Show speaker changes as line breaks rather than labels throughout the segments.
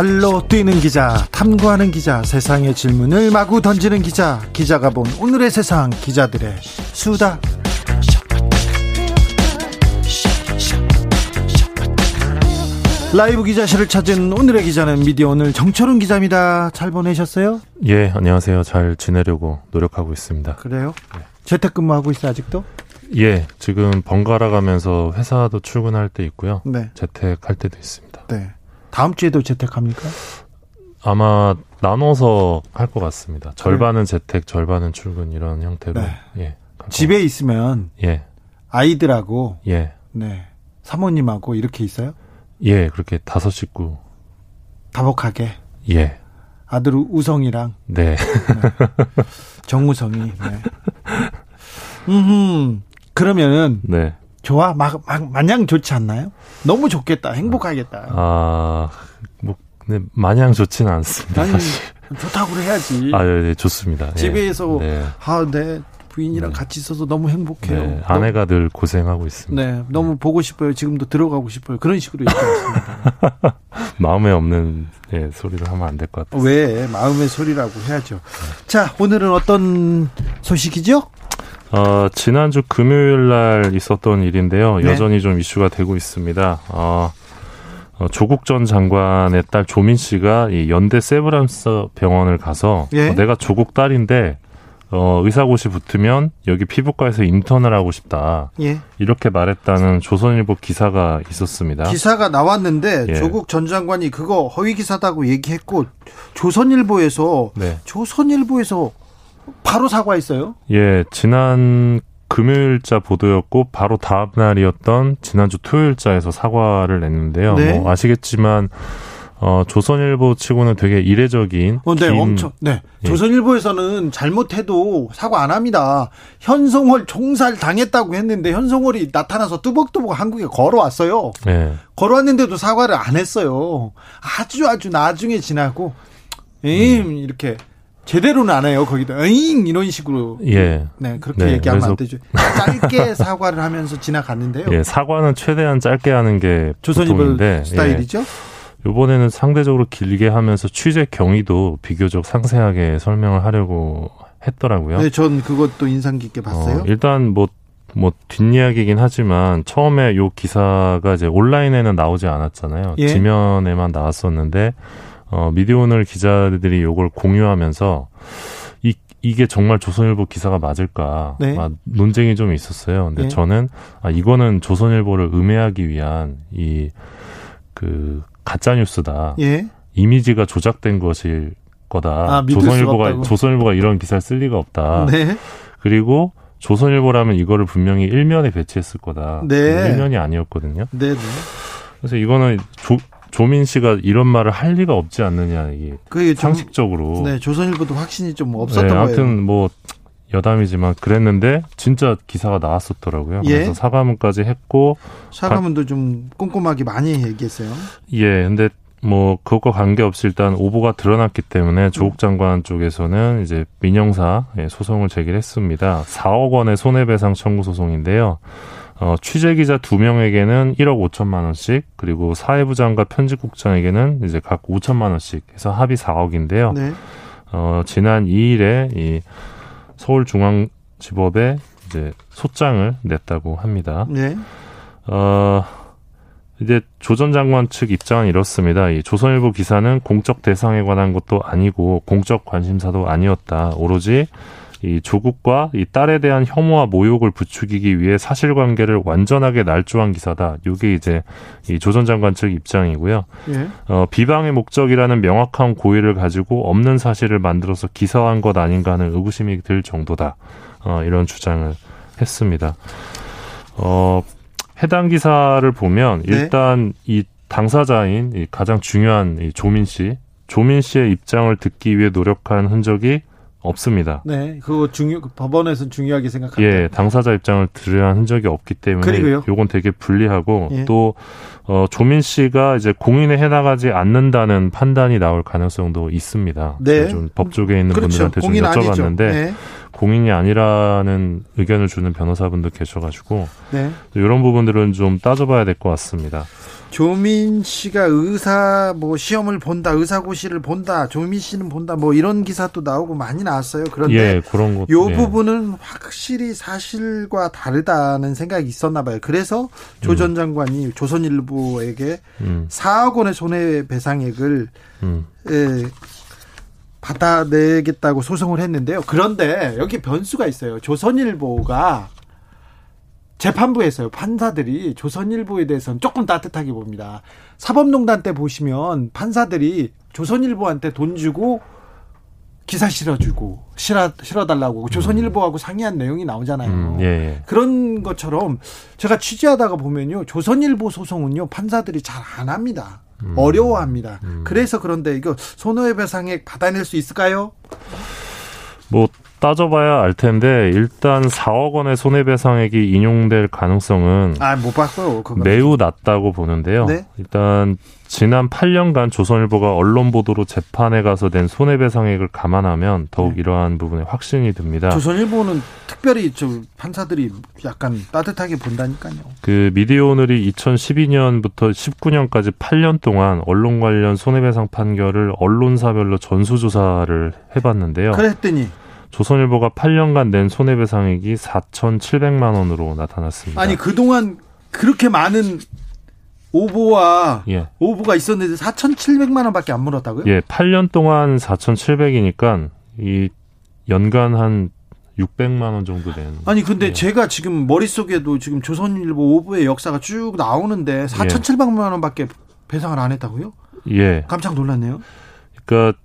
발로 뛰는 기자, 탐구하는 기자, 세상의 질문을 마구 던지는 기자, 기자가 본 오늘의 세상, 기자들의 수다. 라이브 기자실을 찾은 오늘의 기자는 미디어 오늘 정철훈 기자입니다. 잘 보내셨어요?
예, 안녕하세요. 잘 지내려고 노력하고 있습니다.
그래요? 네. 재택근무하고 있어요, 아직도?
예, 지금 번갈아 가면서 회사도 출근할 때 있고요. 네. 재택할 때도 있습니다.
네. 다음 주에도 재택합니까?
아마 나눠서 할 것 같습니다. 절반은 재택, 절반은 출근 이런 형태로. 네. 예.
집에 있으면 예. 아이들하고 예. 네. 사모님하고 이렇게 있어요?
예, 그렇게 다섯 식구.
다복하게.
예.
아들 우성이랑.
네. 네.
정우성이. 네. 음, 그러면은. 네. 좋아? 막, 막, 마냥 좋지 않나요? 너무 좋겠다. 행복하겠다.
아, 뭐, 네, 마냥 좋지는 않습니다. 아니.
좋다고 해야지.
아, 네, 네 좋습니다.
집에서, 네. 아, 네. 부인이랑 네. 같이 있어서 너무 행복해요. 네,
아내가 늘 고생하고 있습니다.
네, 너무 보고 싶어요. 지금도 들어가고 싶어요. 그런 식으로 얘기했습니다.
마음에 없는 네, 소리를 하면 안 될 것 같아요.
왜 마음의 소리라고 해야죠. 자, 오늘은 어떤 소식이죠?
어, 지난주 금요일 날 있었던 일인데요. 네. 여전히 좀 이슈가 되고 있습니다. 어, 어, 조국 전 장관의 딸 조민 씨가 이 연대 세브란스 병원을 가서 예? 어, 내가 조국 딸인데 어, 의사고시 붙으면 여기 피부과에서 인턴을 하고 싶다. 예. 이렇게 말했다는 조선일보 기사가 있었습니다.
기사가 나왔는데 예. 조국 전 장관이 그거 허위 기사다고 얘기했고 조선일보에서 네. 조선일보에서 바로 사과했어요?
예, 지난 금요일자 보도였고 바로 다음 날이었던 지난주 토요일자에서 사과를 냈는데요. 네. 뭐 아시겠지만 어, 조선일보 치고는 되게 이례적인.
어, 네, 긴, 엄청. 네. 예. 조선일보에서는 잘못해도 사과 안 합니다. 현송월 총살 당했다고 했는데 현송월이 나타나서 뚜벅뚜벅 한국에 걸어왔어요. 네. 걸어왔는데도 사과를 안 했어요. 아주 아주 나중에 지나고, 임, 음. 이렇게 제대로는 안 해요. 거기다 에잉 이런 식으로 예. 네 그렇게 네, 얘기하면 안 되죠. 짧게 사과를 하면서 지나갔는데요.
예, 사과는 최대한 짧게 하는 게 조선일보
스타일이죠. 예.
요번에는 상대적으로 길게 하면서 취재 경위도 비교적 상세하게 설명을 하려고 했더라고요.
네, 전 그것도 인상 깊게 봤어요.
어, 일단 뭐, 뭐, 뒷이야기긴 하지만 처음에 요 기사가 이제 온라인에는 나오지 않았잖아요. 예? 지면에만 나왔었는데 어, 미디어오늘 기자들이 요걸 공유하면서 이, 이게 정말 조선일보 기사가 맞을까 네. 아, 논쟁이 좀 있었어요. 근데 네. 저는 아, 이거는 조선일보를 음해하기 위한 이 그 가짜 뉴스다. 예. 이미지가 조작된 것일 거다. 아, 조선일보가 조선일보가 이런 기사를 쓸 리가 없다. 네. 그리고 조선일보라면 이거를 분명히 일면에 배치했을 거다. 네. 일면이 아니었거든요. 네. 네. 그래서 이거는 조, 조민 씨가 이런 말을 할 리가 없지 않느냐 이게 그 상식적으로.
네, 조선일보도 확신이 좀 없었던 네,
아무튼 거예요. 뭐 여담이지만 그랬는데 진짜 기사가 나왔었더라고요. 예? 그래서 사과문까지 했고
사과문도 가, 좀 꼼꼼하게 많이 얘기했어요.
예, 근데 뭐 그것과 관계없이 일단 오보가 드러났기 때문에 조국 장관 쪽에서는 이제 민영사 예, 소송을 제기했습니다. 4억 원의 손해배상 청구 소송인데요. 어, 취재 기자 두 명에게는 1억 5천만 원씩 그리고 사회부 장과 편집국장에게는 이제 각 5천만 원씩 해서 합의 4억인데요. 네. 어, 지난 2일에 이 서울중앙지법에 이제 소장을 냈다고 합니다. 네. 어, 이제 조 전 장관 측 입장은 이렇습니다. 이 조선일보 기사는 공적 대상에 관한 것도 아니고 공적 관심사도 아니었다. 오로지 이 조국과 이 딸에 대한 혐오와 모욕을 부추기기 위해 사실관계를 완전하게 날조한 기사다. 이게 이제 이 조 전 장관 측 입장이고요. 예. 어, 비방의 목적이라는 명확한 고의를 가지고 없는 사실을 만들어서 기사한 것 아닌가 하는 의구심이 들 정도다. 어, 이런 주장을 했습니다. 어, 해당 기사를 보면 네. 일단 네. 이 당사자인 이 가장 중요한 이 조민 씨, 조민 씨의 입장을 듣기 위해 노력한 흔적이 없습니다.
네, 그거 중요 법원에서는 중요하게 생각합니다.
예, 당사자 입장을 들여야 한 적이 없기 때문에 그리고요? 요건 되게 불리하고 예. 또 어, 조민 씨가 이제 공인에 해나가지 않는다는 판단이 나올 가능성도 있습니다. 네, 좀 법조계에 있는 그렇죠. 분들한테 좀 여쭤봤는데 네. 공인이 아니라는 의견을 주는 변호사분도 계셔가지고 네. 이런 부분들은 좀 따져봐야 될 것 같습니다.
조민 씨가 의사 뭐 시험을 본다, 의사고시를 본다, 조민 씨는 본다, 뭐 이런 기사도 나오고 많이 나왔어요. 그런데 예, 그런 것, 요 예. 부분은 확실히 사실과 다르다는 생각이 있었나 봐요. 그래서 조전 음. 장관이 조선일보에게 음. 4억 원의 손해배상액을 음. 예, 받아내겠다고 소송을 했는데요. 그런데 여기 변수가 있어요. 조선일보가 재판부에서요 판사들이 조선일보에 대해서는 조금 따뜻하게 봅니다. 사법농단 때 보시면 판사들이 조선일보한테 돈 주고 기사 실어주고 실어 실어달라고 음. 조선일보하고 상의한 내용이 나오잖아요. 음, 예, 예. 그런 것처럼 제가 취재하다가 보면요 조선일보 소송은요 판사들이 잘 안 합니다. 음, 어려워합니다. 음. 그래서 그런데 이거 손해배상액 받아낼 수 있을까요?
뭐 따져봐야 알 텐데 일단 4억 원의 손해배상액이 인용될 가능성은
아 못 봤어요. 그건.
매우 낮다고 보는데요. 네? 일단 지난 8년간 조선일보가 언론 보도로 재판에 가서 낸 손해배상액을 감안하면 더욱 네. 이러한 부분에 확신이 듭니다.
조선일보는 특별히 저 판사들이 약간 따뜻하게 본다니까요.
그 미디어오늘이 2012년부터 19년까지 8년 동안 언론 관련 손해배상 판결을 언론사별로 전수조사를 해봤는데요.
그랬더니
조선일보가 8년간 낸 손해배상액이 4,700만 원으로 나타났습니다.
아니 그동안 그렇게 많은 오보와 예. 오보가 있었는데 4,700만 원밖에 안 물었다고요?
예, 8년 동안 4,700이니까 이 연간 한 600만 원 정도 되는.
아니 근데 예. 제가 지금 머릿속에도 지금 조선일보 오보의 역사가 쭉 나오는데 4,700만 예. 원밖에 배상을 안 했다고요? 예. 깜짝 놀랐네요.
그러니까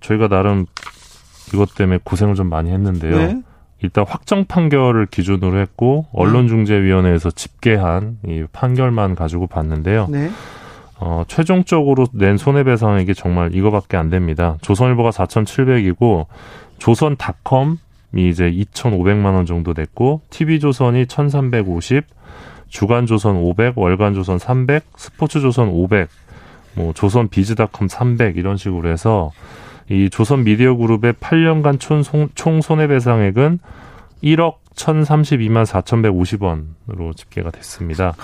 저희가 나름 이것 때문에 고생을 좀 많이 했는데요. 네. 일단 확정 판결을 기준으로 했고 언론중재위원회에서 집계한 이 판결만 가지고 봤는데요. 네. 어, 최종적으로 낸 손해배상액이 정말 이거밖에 안 됩니다. 조선일보가 4,700이고 조선닷컴이 이제 2,500만 원 정도 됐고 TV조선이 1,350, 주간조선 500, 월간조선 300, 스포츠조선 500, 뭐 조선비즈닷컴 300 이런 식으로 해서 이 조선 미디어 그룹의 8년간 총, 총 손해배상액은 1억 1,032만 4,150원으로 집계가 됐습니다.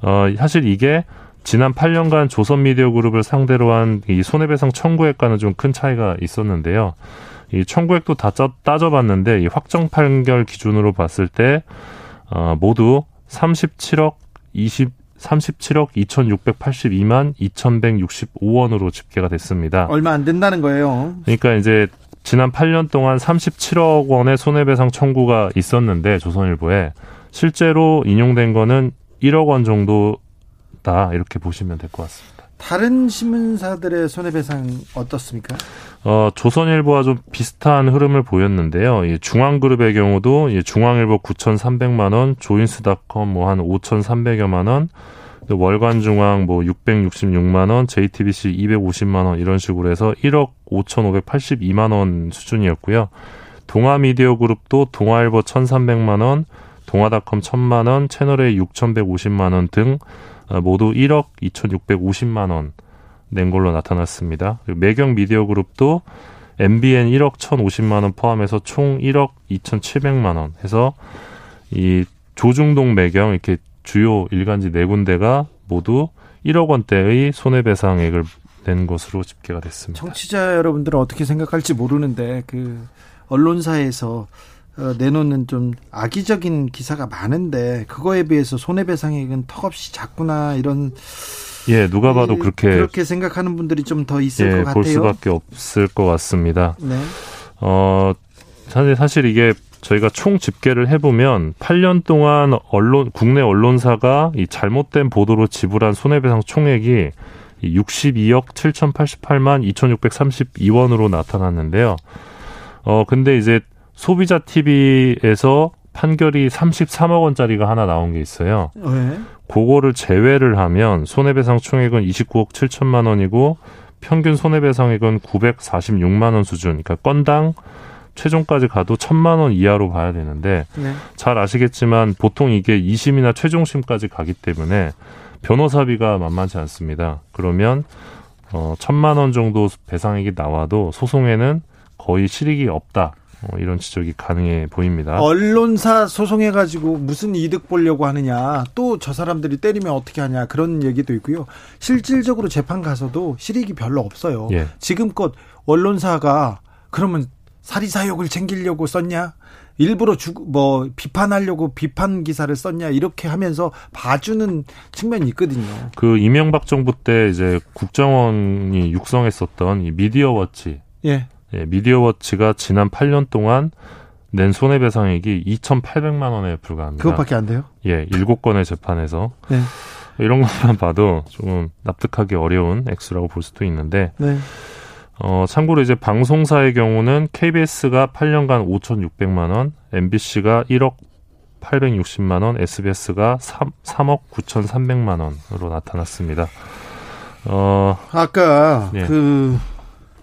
어, 사실 이게 지난 8년간 조선 미디어 그룹을 상대로 한 이 손해배상 청구액과는 좀 큰 차이가 있었는데요. 이 청구액도 다 따져봤는데 이 확정 판결 기준으로 봤을 때 어, 모두 37억 20 37억 2,682만 2,165원으로 집계가 됐습니다.
얼마 안 된다는 거예요.
그러니까 이제 지난 8년 동안 37억 원의 손해배상 청구가 있었는데 조선일보에 실제로 인용된 거는 1억 원 정도다 이렇게 보시면 될 것 같습니다.
다른 신문사들의 손해배상 어떻습니까?
어, 조선일보와 좀 비슷한 흐름을 보였는데요. 이 중앙그룹의 경우도 이 중앙일보 9,300만 원, 조인스닷컴 뭐 한 5,300여만 원, 또 월간중앙 뭐 666만 원, JTBC 250만 원 이런 식으로 해서 1억 5,582만 원 수준이었고요. 동아미디어 그룹도 동아일보 1,300만 원, 동아닷컴 1,000만 원, 채널A 6,150만 원등 어, 모두 1억 2,650만 원 낸 걸로 나타났습니다. 그리고 매경 미디어 그룹도 MBN 1억 1,050만 원 포함해서 총 1억 2,700만 원 해서 이 조중동 매경 이렇게 주요 일간지 네 군데가 모두 1억 원대의 손해배상액을 낸 것으로 집계가 됐습니다.
청취자 여러분들은 어떻게 생각할지 모르는데 그 언론사에서 어, 내놓는 좀 악의적인 기사가 많은데 그거에 비해서 손해배상액은 턱없이 작구나 이런
예 누가 봐도 그렇게
그렇게 생각하는 분들이 좀 더 있을 예, 것 같아요.
볼 수밖에 없을 것 같습니다. 네. 어 사실 사실 이게 저희가 총 집계를 해보면 8년 동안 언론 국내 언론사가 이 잘못된 보도로 지불한 손해배상 총액이 62억 7,088만 2,632원으로 나타났는데요. 어 근데 이제 소비자 TV에서 판결이 33억 원짜리가 하나 나온 게 있어요. 왜? 그거를 제외를 하면 손해배상 총액은 29억 7천만 원이고 평균 손해배상액은 946만 원 수준. 그러니까 건당 최종까지 가도 천만 원 이하로 봐야 되는데 네. 잘 아시겠지만 보통 이게 2심이나 최종심까지 가기 때문에 변호사비가 만만치 않습니다. 그러면 어 천만 원 정도 배상액이 나와도 소송에는 거의 실익이 없다. 어, 이런 지적이 가능해 보입니다.
언론사 소송해가지고 무슨 이득 보려고 하느냐, 또 저 사람들이 때리면 어떻게 하냐 그런 얘기도 있고요. 실질적으로 재판 가서도 실익이 별로 없어요. 예. 지금껏 언론사가 그러면 사리사욕을 챙기려고 썼냐? 일부러 주, 뭐 비판하려고 비판 기사를 썼냐 이렇게 하면서 봐주는 측면이 있거든요.
그 이명박 정부 때 이제 국정원이 육성했었던 이 미디어 워치, 예, 예 미디어워치가 지난 8년 동안 낸 손해배상액이 2,800만 원에 불과합니다.
그것밖에 안 돼요?
예, 7건의 재판에서 네. 이런 것만 봐도 조금 납득하기 어려운 액수라고 볼 수도 있는데. 네. 어, 참고로 이제 방송사의 경우는 KBS가 8년간 5,600만 원, MBC가 1억 860만 원, SBS가 3, 3억 9,300만 원으로 나타났습니다.
어, 아까 예. 그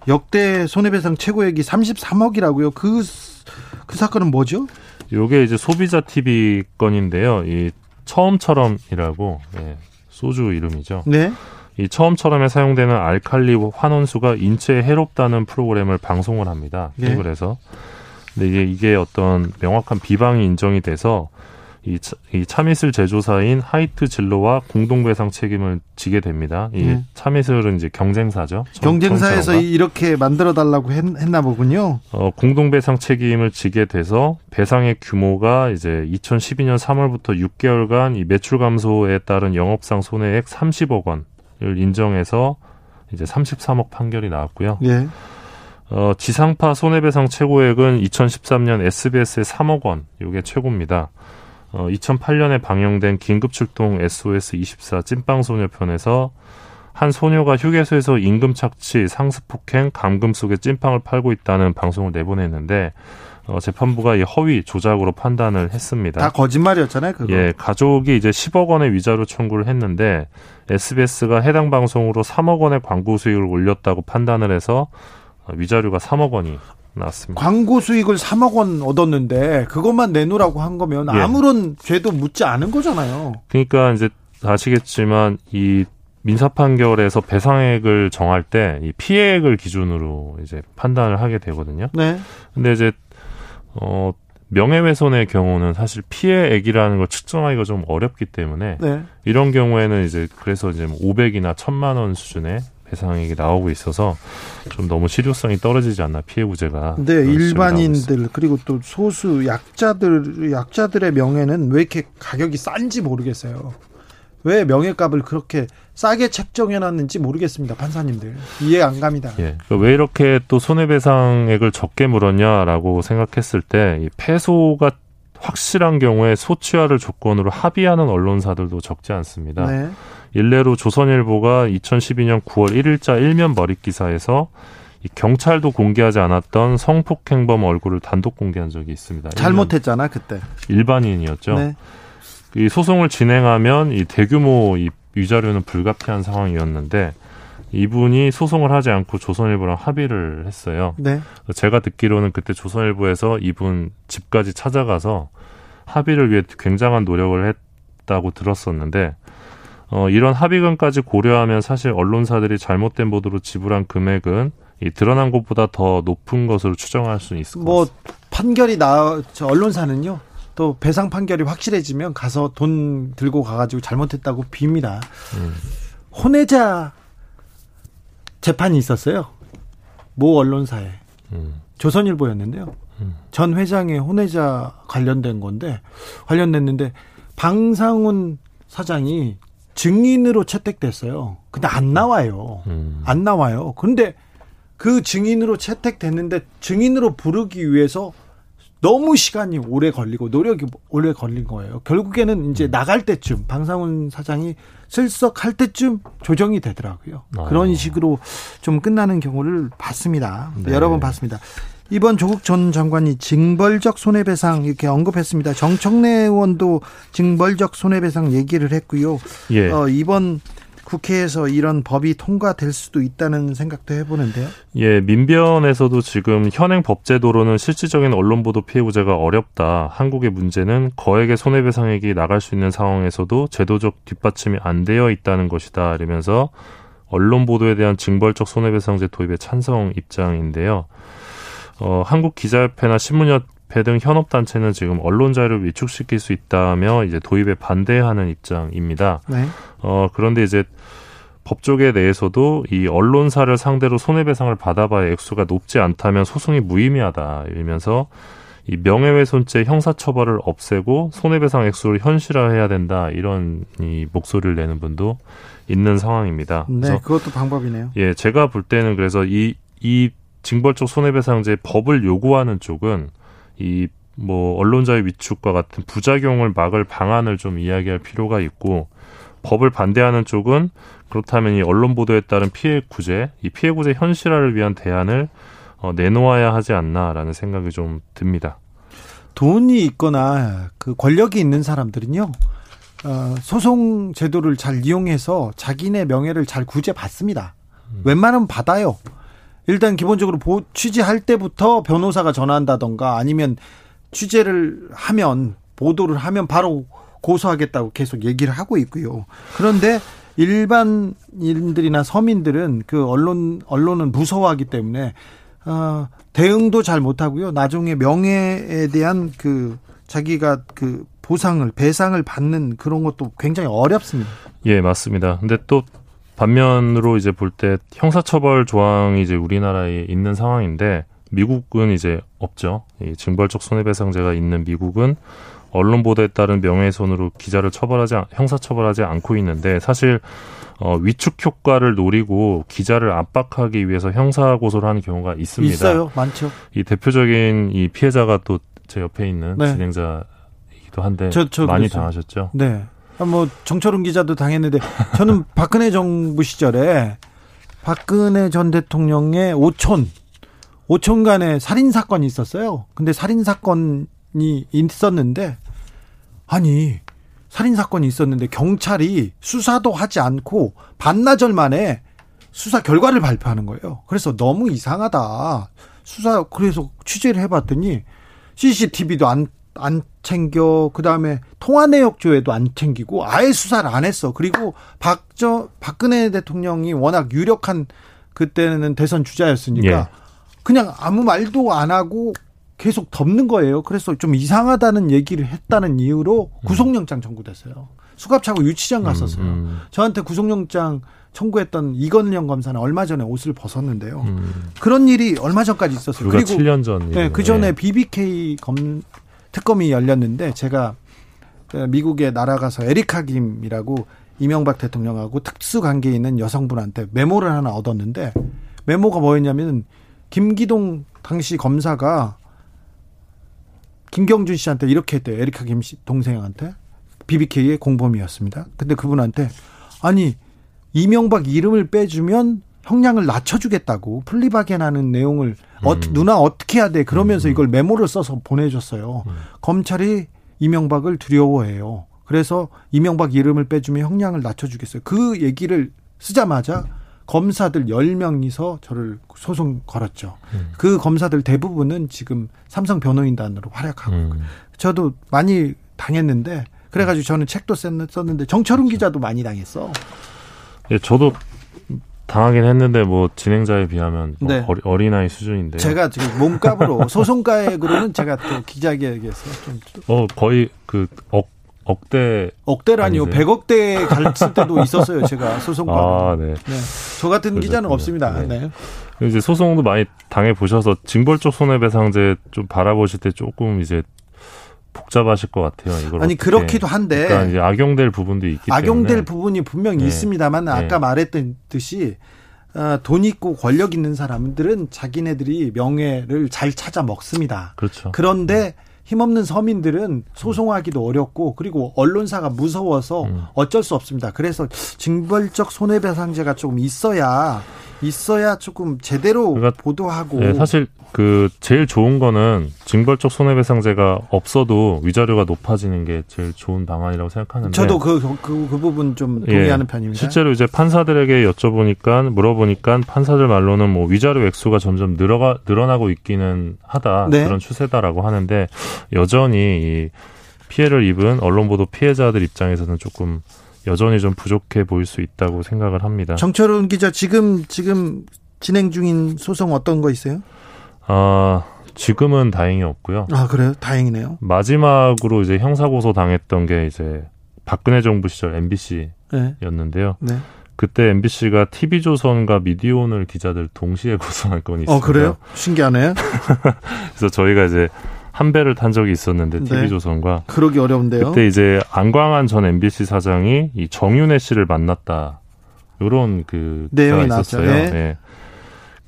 역대 손해배상 최고액이 33억이라고요. 그, 그 사건은 뭐죠?
요게 이제 소비자 TV 건인데요. 이 처음처럼이라고 예, 소주 이름이죠. 네. 이 처음처럼에 사용되는 알칼리 환원수가 인체에 해롭다는 프로그램을 방송을 합니다. 네. 그래서 근데 이게 이게 어떤 명확한 비방이 인정이 돼서 이, 이 참이슬 제조사인 하이트 진로와 공동배상 책임을 지게 됩니다. 이 네. 참이슬은 이제 경쟁사죠.
경쟁사에서 이렇게 만들어 달라고 했, 나 보군요.
어, 공동배상 책임을 지게 돼서 배상의 규모가 이제 2012년 3월부터 6개월간 이 매출 감소에 따른 영업상 손해액 30억 원, 을 인정해서 이제 33억 판결이 나왔고요. 예. 어, 지상파 손해배상 최고액은 2013년 SBS의 3억 원, 이게 최고입니다. 어, 2008년에 방영된 긴급출동 SOS24 찐빵소녀 편에서 한 소녀가 휴게소에서 임금 착취, 상습폭행, 감금 속에 찐빵을 팔고 있다는 방송을 내보냈는데 어, 재판부가 이 허위 조작으로 판단을 했습니다.
다 거짓말이었잖아요. 그거.
예, 가족이 이제 10억 원의 위자료 청구를 했는데 SBS가 해당 방송으로 3억 원의 광고 수익을 올렸다고 판단을 해서 위자료가 3억 원이 나왔습니다.
광고 수익을 3억 원 얻었는데 그것만 내놓으라고 한 거면 예. 아무런 죄도 묻지 않은 거잖아요.
그러니까 이제 아시겠지만 이 민사 판결에서 배상액을 정할 때 이 피해액을 기준으로 이제 판단을 하게 되거든요. 네. 근데 이제 어 명예훼손의 경우는 사실 피해액이라는 걸 측정하기가 좀 어렵기 때문에 네. 이런 경우에는 이제 그래서 이제 500이나 뭐 1000만 원 수준의 배상액이 나오고 있어서 좀 너무 실효성이 떨어지지 않나 피해 구제가.
네, 일반인들 그리고 또 소수 약자들 약자들의 명예는 왜 이렇게 가격이 싼지 모르겠어요. 왜 명예값을 그렇게 싸게 책정해놨는지 모르겠습니다, 판사님들. 이해 안 갑니다.
예. 그러니까 왜 이렇게 또 손해배상액을 적게 물었냐라고 생각했을 때, 이 패소가 확실한 경우에 소취하를 조건으로 합의하는 언론사들도 적지 않습니다. 네. 일례로 조선일보가 2012년 9월 1일자 일면 머릿 기사에서 이 경찰도 공개하지 않았던 성폭행범 얼굴을 단독 공개한 적이 있습니다.
잘못했잖아 그때.
일반인이었죠. 네. 이 소송을 진행하면 이 대규모 이 위자료는 불가피한 상황이었는데 이분이 소송을 하지 않고 조선일보랑 합의를 했어요. 네. 제가 듣기로는 그때 조선일보에서 이분 집까지 찾아가서 합의를 위해 굉장한 노력을 했다고 들었었는데 어, 이런 합의금까지 고려하면 사실 언론사들이 잘못된 보도로 지불한 금액은 이 드러난 것보다 더 높은 것으로 추정할 수 있을 뭐, 것 같습니다.
뭐 판결이 나 언론사는요 또 배상 판결이 확실해지면 가서 돈 들고 가가지고 잘못했다고 빕니다. 음. 혼외자 재판이 있었어요. 모 언론사에 음. 조선일보였는데요. 음. 전 회장의 혼외자 관련된 건데 관련됐는데 방상훈 사장이 증인으로 채택됐어요. 근데 안 나와요. 음. 안 나와요. 근데 그 증인으로 채택됐는데 증인으로 부르기 위해서 너무 시간이 오래 걸리고 노력이 오래 걸린 거예요. 결국에는 이제 음. 나갈 때쯤 방상훈 사장이 슬쩍할 때쯤 조정이 되더라고요. 아. 그런 식으로 좀 끝나는 경우를 봤습니다. 네. 여러 번 봤습니다. 이번 조국 전 장관이 징벌적 손해배상 이렇게 언급했습니다. 정청래 의원도 징벌적 손해배상 얘기를 했고요. 예. 어, 이번 국회에서 이런 법이 통과될 수도 있다는 생각도 해보는데요.
예, 민변에서도 지금 현행 법제도로는 실질적인 언론 보도 피해 구제가 어렵다. 한국의 문제는 거액의 손해배상액이 나갈 수 있는 상황에서도 제도적 뒷받침이 안 되어 있다는 것이다. 이러면서 언론 보도에 대한 징벌적 손해배상제 도입에 찬성 입장인데요. 어, 한국 기자협회나 신문협회 등 현업단체는 지금 언론 자유를 위축시킬 수 있다며 이제 도입에 반대하는 입장입니다. 네. 어, 그런데 이제 법조계 내에서도 이 언론사를 상대로 손해배상을 받아봐야 액수가 높지 않다면 소송이 무의미하다 이러면서 이 명예훼손죄 형사처벌을 없애고 손해배상 액수를 현실화해야 된다 이런 이 목소리를 내는 분도 있는 상황입니다.
네, 그것도 방법이네요.
예, 제가 볼 때는 그래서 이 이 징벌적 손해배상제 법을 요구하는 쪽은 이 뭐 언론자의 위축과 같은 부작용을 막을 방안을 좀 이야기할 필요가 있고 법을 반대하는 쪽은 그렇다면 이 언론 보도에 따른 피해 구제, 이 피해 구제 현실화를 위한 대안을 어, 내놓아야 하지 않나라는 생각이 좀 듭니다.
돈이 있거나 그 권력이 있는 사람들은요, 어, 소송 제도를 잘 이용해서 자기네 명예를 잘 구제받습니다. 음. 웬만하면 받아요. 일단 기본적으로 보, 취재할 때부터 변호사가 전화한다던가 아니면 취재를 하면 보도를 하면 바로 고소하겠다고 계속 얘기를 하고 있고요. 그런데 일반인들이나 서민들은 그 언론 언론은 무서워하기 때문에 어, 대응도 잘 못하고요. 나중에 명예에 대한 그 자기가 그 보상을 배상을 받는 그런 것도 굉장히 어렵습니다.
예, 맞습니다. 근데 또 반면으로 이제 볼 때 형사처벌 조항이 이제 우리나라에 있는 상황인데 미국은 이제 없죠. 이 징벌적 손해배상제가 있는 미국은 언론 보도에 따른 명예훼손으로 기자를 처벌하지 형사처벌하지 않고 있는데 사실 어, 위축 효과를 노리고 기자를 압박하기 위해서 형사 고소를 하는 경우가 있습니다.
있어요, 많죠.
이 대표적인 이 피해자가 또 제 옆에 있는 네. 진행자이기도 한데 저, 저 많이 그랬어요. 당하셨죠.
네. 아, 뭐 정철훈 기자도 당했는데 저는 박근혜 정부 시절에 박근혜 전 대통령의 오촌 오촌 간에 살인 사건이 있었어요. 근데 살인 사건이 있었는데 아니 살인 사건이 있었는데 경찰이 수사도 하지 않고 반나절 만에 수사 결과를 발표하는 거예요. 그래서 너무 이상하다. 수사 그래서 취재를 해봤더니 CCTV도 안 안 챙겨 그다음에 통화 내역 조회도 안 챙기고 아예 수사를 안 했어. 그리고 박저 박근혜 대통령이 워낙 유력한 그때는 대선 주자였으니까 예. 그냥 아무 말도 안 하고 계속 덮는 거예요. 그래서 좀 이상하다는 얘기를 했다는 이유로 음. 구속영장 청구됐어요. 수갑차고 유치장 갔었어요. 음, 음. 저한테 구속영장 청구했던 이건영 검사는 얼마 전에 옷을 벗었는데요. 음. 그런 일이 얼마 전까지 있었어요.
그리고 7년 전.
네, 그 전에 BBK 검 특검이 열렸는데 제가 그 미국에 날아가서 에리카 김이라고 이명박 대통령하고 특수 관계에 있는 여성분한테 메모를 하나 얻었는데 메모가 뭐였냐면 김기동 당시 검사가 김경준 씨한테 이렇게 했대요. 에리카 김 씨 동생한테 BBK의 공범이었습니다. 근데 그분한테 아니 이명박 이름을 빼주면 형량을 낮춰주겠다고 플리바겐하는 내용을 어, 음. 어, 누나 어떻게 해야 돼 그러면서 음. 이걸 메모를 써서 보내줬어요. 음. 검찰이 이명박을 두려워해요. 그래서 이명박 이름을 빼주면 형량을 낮춰주겠어요. 그 얘기를 쓰자마자 검사들 10명이서 저를 소송 걸었죠. 음. 그 검사들 대부분은 지금 삼성 변호인단으로 활약하고 음. 저도 많이 당했는데 그래가지고 저는 책도 썼는데 정철훈 기자도 많이 당했어.
예, 저도 당하긴 했는데 뭐 진행자에 비하면 뭐 네. 어리, 나이 수준인데
제가 지금 몸값으로 소송가액으로는 제가 또 기자계에서
좀어 거의 그 억 억대
억대라니요. 아니세요? 100억대 갔을 때도 있었어요. 제가 소송과. 아, 네. 네. 저 같은 그러셨군요. 기자는 없습니다. 네.
네. 이제 소송도 많이 당해 보셔서 징벌적 손해배상제 좀 바라보실 때 조금 이제 복잡하실 것 같아요. 이걸
아니 그렇기도 한데
그러니까 이제 악용될 부분도 있기
악용될 때문에 악용될 부분이 분명히 네. 있습니다만 네. 아까 말했던 듯이 어, 돈 있고 권력 있는 사람들은 자기네들이 명예를 잘 찾아 먹습니다.
그렇죠.
그런데 힘없는 서민들은 소송하기도 어렵고 그리고 언론사가 무서워서 음. 어쩔 수 없습니다. 그래서 징벌적 손해배상제가 조금 있어야 있어야 조금 제대로 그러니까, 보도하고
네, 사실 그 제일 좋은 거는 징벌적 손해배상제가 없어도 위자료가 높아지는 게 제일 좋은 방안이라고 생각하는데
저도 그, 그, 그 부분 좀 동의하는 예, 편입니다.
실제로 이제 판사들에게 여쭤보니까 물어보니까 판사들 말로는 뭐 위자료 액수가 점점 늘어가 늘어나고 있기는 하다 네. 그런 추세다라고 하는데 여전히 이 피해를 입은 언론 보도 피해자들 입장에서는 조금 여전히 좀 부족해 보일 수 있다고 생각을 합니다.
정철훈 기자 지금 지금 진행 중인 소송 어떤 거 있어요?
아 지금은 다행히 없고요.
아 그래요? 다행이네요.
마지막으로 이제 형사 고소 당했던 게 이제 박근혜 정부 시절 MBC였는데요. 네. 네. 그때 MBC가 TV조선과 미디어오늘 기자들 동시에 고소한 건이 있어요. 어
그래요? 신기하네.
그래서 저희가 이제 한 배를 탄 적이 있었는데 TV조선과 네.
그러기 어려운데요.
그때 이제 안광한 전 MBC 사장이 이 정윤혜 씨를 만났다. 요런 그
내용이 있었어요. 네. 네.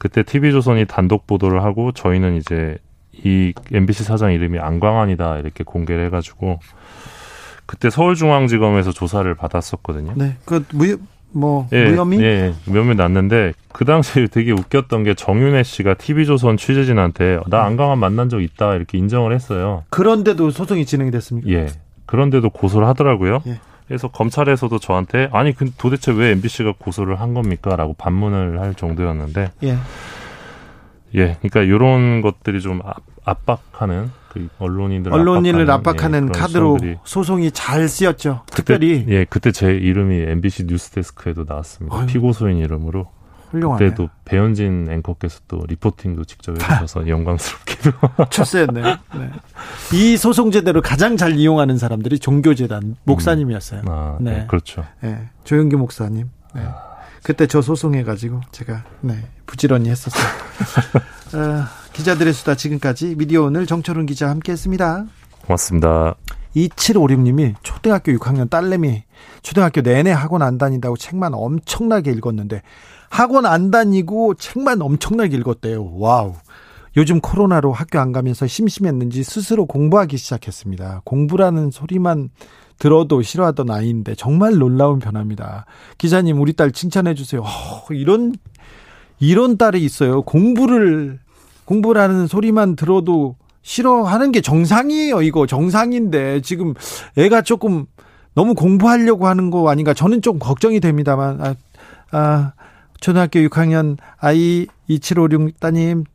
그때 TV조선이 단독 보도를 하고 저희는 이제 이 MBC 사장 이름이 안광환이다 이렇게 공개를 해가지고 그때 서울중앙지검에서 조사를 받았었거든요.
네, 그 무, 뭐 예, 무혐의?
예, 무혐의 났는데 그 당시에 되게 웃겼던 게 정윤혜 씨가 TV조선 취재진한테 나 안광환 만난 적 있다 이렇게 인정을 했어요.
그런데도 소송이 진행이 됐습니까?
예. 그런데도 고소를 하더라고요. 예. 그래서 검찰에서도 저한테 아니 그 도대체 왜 MBC가 고소를 한 겁니까?라고 반문을 할 정도였는데 예. 예, 그러니까 이런 것들이 좀 압박하는 그 언론인들
언론인을 압박하는, 예, 카드로 소송이 잘 쓰였죠. 그때, 특별히
예, 그때 제 이름이 MBC 뉴스데스크에도 나왔습니다. 어휴. 피고소인 이름으로. 훌륭하네요. 그때도 배현진 앵커께서 또 리포팅도 직접 해주셔서 영광스럽게도
출세했네요. 네. 이 소송 제도를 가장 잘 이용하는 사람들이 종교재단 목사님이었어요. 음. 아,
네. 네. 그렇죠.
네. 조용기 목사님. 네. 아. 그때 저 소송해가지고 제가 네, 부지런히 했었어요. 어, 기자들의 수다 지금까지 미디어 오늘 정철운 기자 함께했습니다.
고맙습니다.
2756님이 초등학교 6학년 딸내미 초등학교 내내 학원 안 다닌다고 책만 엄청나게 읽었는데 학원 안 다니고 책만 엄청나게 읽었대요. 와우. 요즘 코로나로 학교 안 가면서 심심했는지 스스로 공부하기 시작했습니다. 공부라는 소리만 들어도 싫어하던 아이인데 정말 놀라운 변화입니다. 기자님, 우리 딸 칭찬해 주세요. 어, 이런 이런 딸이 있어요. 공부를 공부라는 소리만 들어도 싫어하는 게 정상이에요. 이거 정상인데 지금 애가 조금 너무 공부하려고 하는 거 아닌가? 저는 좀 걱정이 됩니다만 아, 아 초등학교 6학년 아이 2756 따님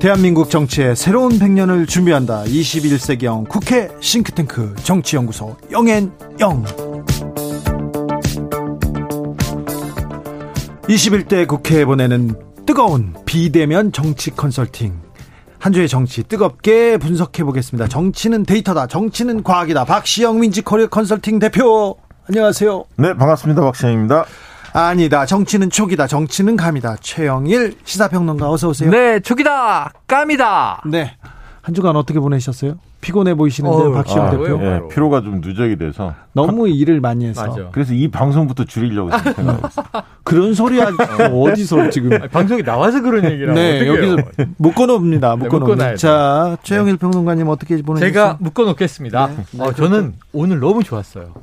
대한민국 정치의 새로운 100년을 준비한다. 21세기형 국회 싱크탱크 정치연구소 영앤영. 21대 국회에 보내는 뜨거운 비대면 정치 컨설팅. 한 주의 정치 뜨겁게 분석해 보겠습니다. 정치는 데이터다. 정치는 과학이다. 박시영 민지코리아 컨설팅 대표. 안녕하세요.
네, 반갑습니다. 박시영입니다.
아니다. 정치는 촉이다. 정치는 감이다. 최영일 시사평론가 어서 오세요.
네, 촉이다. 감이다.
네. 한 주간 어떻게 보내셨어요? 피곤해 보이시는데요, 박시영 아, 대표. 네,
피로가 좀 누적이 돼서
너무 가... 일을 많이 해서. 맞아.
그래서 이 방송부터 줄이려고 생각하고 있어요.
그런 소리 하 어디서 지금
아니, 방송에 나와서 그런 얘기를 네,
여기서 묶어 놓습니다. 묶어놓습니다. 네, 자, 최영일 네. 평론가님 어떻게 보내셨어요?
제가 묶어 놓겠습니다. 네. 어, 저는 오늘 너무 좋았어요.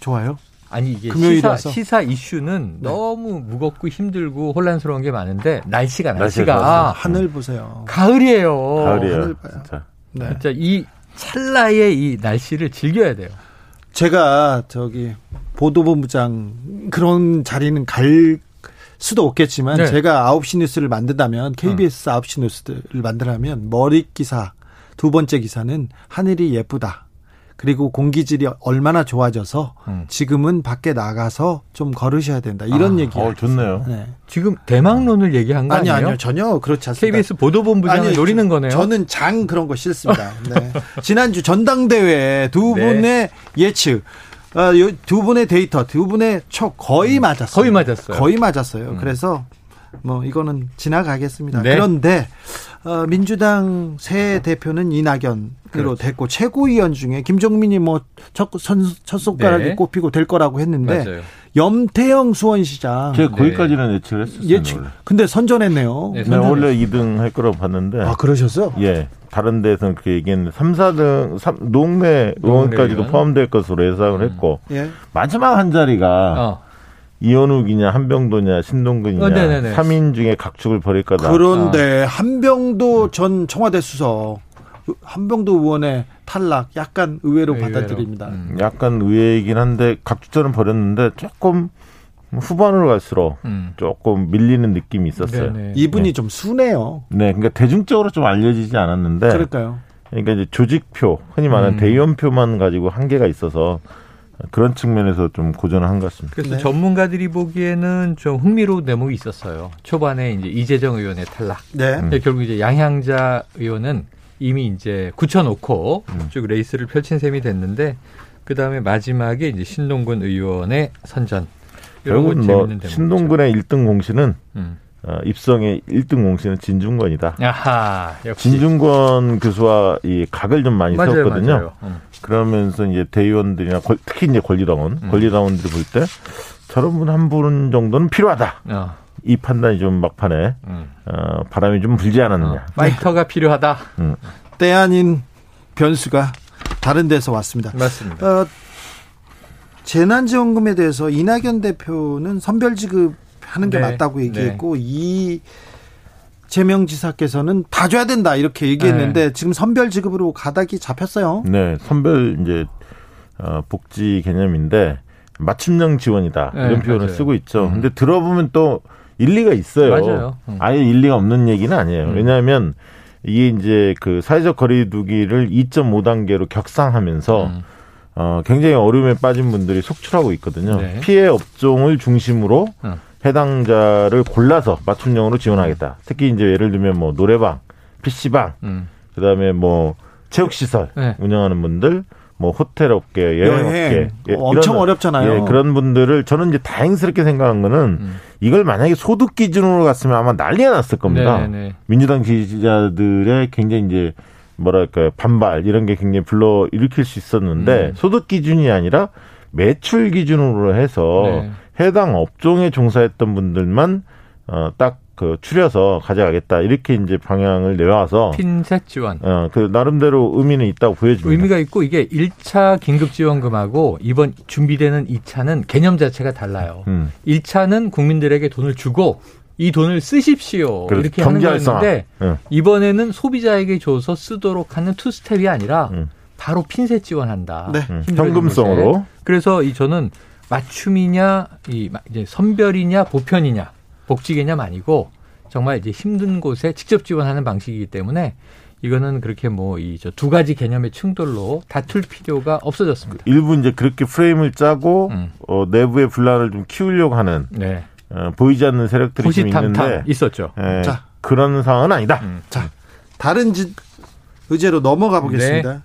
좋아요?
아니 이게 시사, 시사 이슈는 네. 너무 무겁고 힘들고 혼란스러운 게 많은데 날씨가 날씨가, 날씨가
하늘 보세요.
가을이에요.
가을이에요. 하늘 봐요. 진짜.
네. 진짜 이 찰나의 이 날씨를 즐겨야 돼요.
제가 저기 보도본부장 그런 자리는 갈 수도 없겠지만 네. 제가 9시 뉴스를 만든다면 KBS 어. 9시 뉴스를 만들라면 머리 기사 두 번째 기사는 하늘이 예쁘다. 그리고 공기질이 얼마나 좋아져서 음. 지금은 밖에 나가서 좀 걸으셔야 된다. 이런 아, 얘기.
어, 좋네요.
네. 지금 대망론을 얘기한 거
아니,
아니에요?
아니요. 전혀 그렇지 않습니다.
KBS 보도본부장을 아니, 노리는 거네요.
저는 장 그런 거 싫습니다. 네. 지난주 전당대회 두 네. 분의 예측 어, 두 분의 데이터, 두 분의 초 거의 음, 맞았어요.
거의 맞았어요.
거의 맞았어요. 음. 그래서 뭐 이거는 지나가겠습니다. 네. 그런데 어, 민주당 새 대표는 이낙연으로 그렇죠. 됐고 최고위원 중에 김종민이 뭐첫 첫 손가락이 네. 꼽히고 될 거라고 했는데 맞아요. 염태영 수원시장
제가 거기까지는 네. 예측을 했었어요. 예측.
원래. 근데 선전했네요.
네, 네 원래 2등 할 거라고 봤는데.
아 그러셨어요?
예. 다른 데서는 그렇게 얘기했는데 3, 4등 3, 농내 의원까지도 포함될 것으로 예상을 음. 했고 예. 마지막 한 자리가 어. 이현욱이냐 한병도냐 신동근이냐 어, 3인 중에 각축을 벌일 거다.
그런데 어. 한병도 전 청와대 수석 한병도 의원의 탈락 약간 의외로, 의외로. 받아들입니다. 음.
약간 의외이긴 한데 각축전은 벌였는데 조금 후반으로 갈수록 음. 조금 밀리는 느낌이 있었어요. 네네.
이분이 네. 좀 순해요.
네, 그러니까 대중적으로 좀 알려지지 않았는데.
그럴까요?
그러니까 이제 조직표, 흔히 말하는 음. 대의원표만 가지고 한계가 있어서 그런 측면에서 좀 고전을 한 것 같습니다.
그래서 네. 전문가들이 보기에는 좀 흥미로운 대목이 있었어요. 초반에 이제 이재정 의원의 탈락. 네. 음. 결국 이제 양향자 의원은 이미 이제 굳혀놓고 음. 쭉 레이스를 펼친 셈이 됐는데 그 다음에 마지막에 이제 신동근 의원의 선전.
결국은 뭐 신동근의 1등 공신은 음. 어, 입성의 1등 공신은 진중권이다.
아하,
역시. 진중권 교수와 이 각을 좀 많이 맞아요, 세웠거든요. 맞아요. 음. 그러면서 이제 대의원들이나 특히 이제 권리당원, 음. 권리당원들이 볼 때 저런 분 한 분 정도는 필요하다. 어. 이 판단이 좀 막판에 음. 어, 바람이 좀 불지 않았느냐. 어.
파이터가 필요하다.
음. 때 아닌 변수가 다른 데서 왔습니다.
맞습니다. 어,
재난지원금에 대해서 이낙연 대표는 선별 지급 하는 게 네. 맞다고 얘기했고 네. 이 재명 지사께서는 다 줘야 된다 이렇게 얘기했는데 네. 지금 선별 지급으로 가닥이 잡혔어요.
네, 선별 이제 어, 복지 개념인데 맞춤형 지원이다 이런 네, 표현을 맞아요. 쓰고 있죠. 음. 근데 들어보면 또 일리가 있어요.
맞아요.
음. 아예 일리가 없는 얘기는 아니에요. 음. 왜냐하면 이게 이제 그 사회적 거리두기를 2.5단계로 격상하면서 음. 어, 굉장히 어려움에 빠진 분들이 속출하고 있거든요. 네. 피해 업종을 중심으로 어. 해당자를 골라서 맞춤형으로 지원하겠다. 특히 이제 예를 들면 뭐 노래방, PC방, 음. 그다음에 뭐 체육시설 네. 운영하는 분들, 뭐 호텔 업계, 여행 업계
예, 엄청 이런, 어렵잖아요.
예, 그런 분들을 저는 이제 다행스럽게 생각한 거는 음. 이걸 만약에 소득 기준으로 갔으면 아마 난리가 났을 겁니다. 네네. 네. 민주당 지지자들의 굉장히 이제 뭐랄까요 반발 이런 게 굉장히 불러 일으킬 수 있었는데 음. 소득 기준이 아니라 매출 기준으로 해서 네. 해당 업종에 종사했던 분들만 어 딱 그 추려서 가져가겠다 이렇게 이제 방향을 내와서
핀셋 지원.
어 그 나름대로 의미는 있다고 보여집니다.
의미가 있고 이게 1차 긴급 지원금하고 이번 준비되는 2차는 개념 자체가 달라요. 음. 1차는 국민들에게 돈을 주고 이 돈을 쓰십시오. 그렇죠. 이렇게 하는 거였는데 응. 이번에는 소비자에게 줘서 쓰도록 하는 two step이 아니라 응. 바로 핀셋 지원한다.
네. 현금성으로.
그래서 이 저는 맞춤이냐 이 이제 선별이냐 보편이냐 복지 개념 아니고 정말 이제 힘든 곳에 직접 지원하는 방식이기 때문에 이거는 그렇게 뭐 이 저 두 가지 개념의 충돌로 다툴 필요가 없어졌습니다.
일부 이제 그렇게 프레임을 짜고 음. 어, 내부의 분란을 좀 키우려고 하는 네. 어, 보이지 않는 세력들이 좀 있는데
있었죠.
예, 자 그런 상황은 아니다. 음.
자 다른 지, 의제로 넘어가 보겠습니다. 네.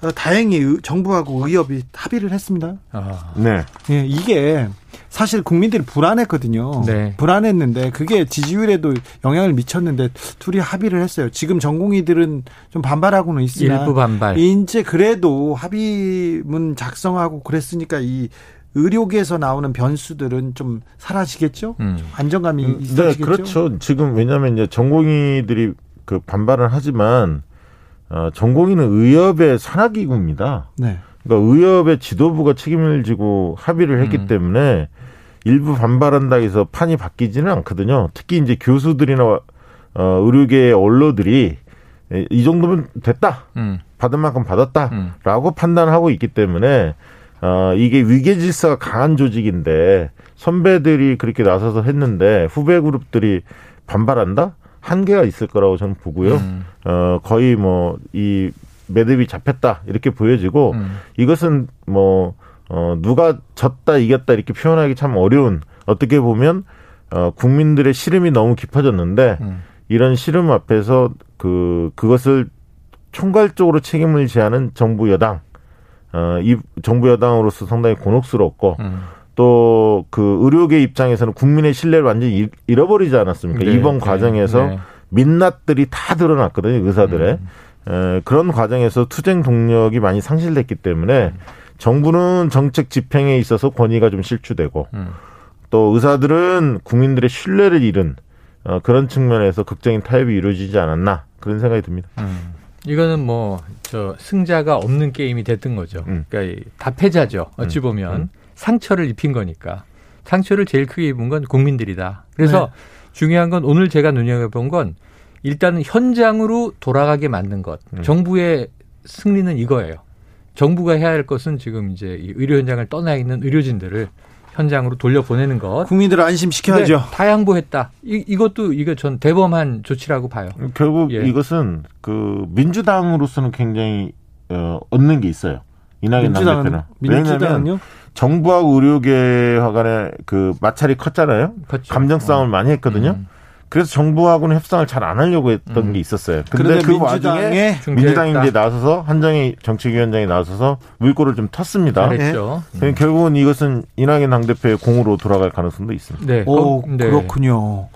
어, 다행히 정부하고 의협이 합의를 했습니다.
아. 네.
예, 이게 사실 국민들이 불안했거든요. 네. 불안했는데 그게 지지율에도 영향을 미쳤는데 둘이 합의를 했어요. 지금 전공의들은 좀 반발하고는 있으나
일부 반발.
이제 그래도 합의문 작성하고 그랬으니까 이 의료계에서 나오는 변수들은 좀 사라지겠죠? 음. 안정감이 음, 네, 있어지겠죠?
네, 그렇죠. 지금 왜냐하면 이제 전공의들이 그 반발을 하지만 어, 전공의는 의협의 산하기구입니다. 네. 그러니까 의협의 지도부가 책임을 지고 합의를 했기 음. 때문에 일부 반발한다 해서 판이 바뀌지는 않거든요. 특히 이제 교수들이나 어, 의료계의 언로들이 이 정도면 됐다. 음. 받은 만큼 받았다라고 음. 판단하고 있기 때문에 어, 이게 위계 질서가 강한 조직인데 선배들이 그렇게 나서서 했는데 후배 그룹들이 반발한다? 한계가 있을 거라고 저는 보고요. 음. 어, 거의 뭐 이 매듭이 잡혔다 이렇게 보여지고 음. 이것은 뭐 어, 누가 졌다 이겼다 이렇게 표현하기 참 어려운 어떻게 보면 어, 국민들의 시름이 너무 깊어졌는데 음. 이런 시름 앞에서 그 그것을 총괄적으로 책임을 지하는 정부 여당 어, 이 정부 여당으로서 상당히 곤혹스럽고 음. 또 그 의료계 입장에서는 국민의 신뢰를 완전히 잃어버리지 않았습니까? 네, 이번 네, 과정에서 네. 민낯들이 다 드러났거든요, 의사들의. 음. 에, 그런 과정에서 투쟁 동력이 많이 상실됐기 때문에 음. 정부는 정책 집행에 있어서 권위가 좀 실추되고 음. 또 의사들은 국민들의 신뢰를 잃은 어, 그런 측면에서 극적인 타협이 이루어지지 않았나 그런 생각이 듭니다. 음.
이거는 뭐 저 승자가 없는 게임이 됐던 거죠. 음. 그러니까 다 패자죠. 어찌 음. 보면 음. 상처를 입힌 거니까 상처를 제일 크게 입은 건 국민들이다. 그래서 네. 중요한 건 오늘 제가 눈여겨본 건 일단은 현장으로 돌아가게 만든 것. 음. 정부의 승리는 이거예요. 정부가 해야 할 것은 지금 이제 이 의료 현장을 떠나 있는 의료진들을 현장으로 돌려보내는 것.
국민들을 안심시켜야죠. 네,
다 양보했다. 이, 이것도 이거 전 대범한 조치라고 봐요.
결국 예. 이것은 그 민주당으로서는 굉장히 어, 얻는 게 있어요. 이낙연 당대표는. 왜냐하면 정부하고 의료계와 간의 그 마찰이 컸잖아요. 컸죠. 감정 싸움을 어. 많이 했거든요. 음. 그래서 정부하고는 협상을 잘 안 하려고 했던 음. 게 있었어요. 근데 그 와중에 민주당이 이제 나서서 한정희 정책위원장이 나서서 물꼬를 좀 텄습니다.
그렇죠.
네. 결국은 이것은 이낙연 당대표의 공으로 돌아갈 가능성도 있습니다.
네. 오, 네. 그렇군요.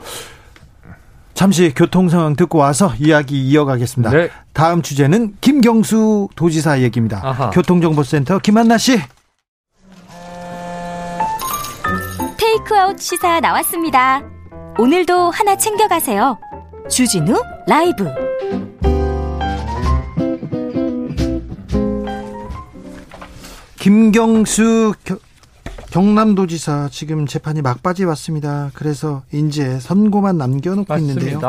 잠시 교통 상황 듣고 와서 이야기 이어가겠습니다. 네. 다음 주제는 김경수 도지사 얘기입니다. 아하. 교통정보센터 김한나 씨.
테이크아웃 시사 나왔습니다. 오늘도 하나 챙겨가세요. 주진우 라이브.
김경수 겨, 경남도지사 지금 재판이 막바지 왔습니다. 그래서 이제 선고만 남겨놓고 맞습니다. 있는데요.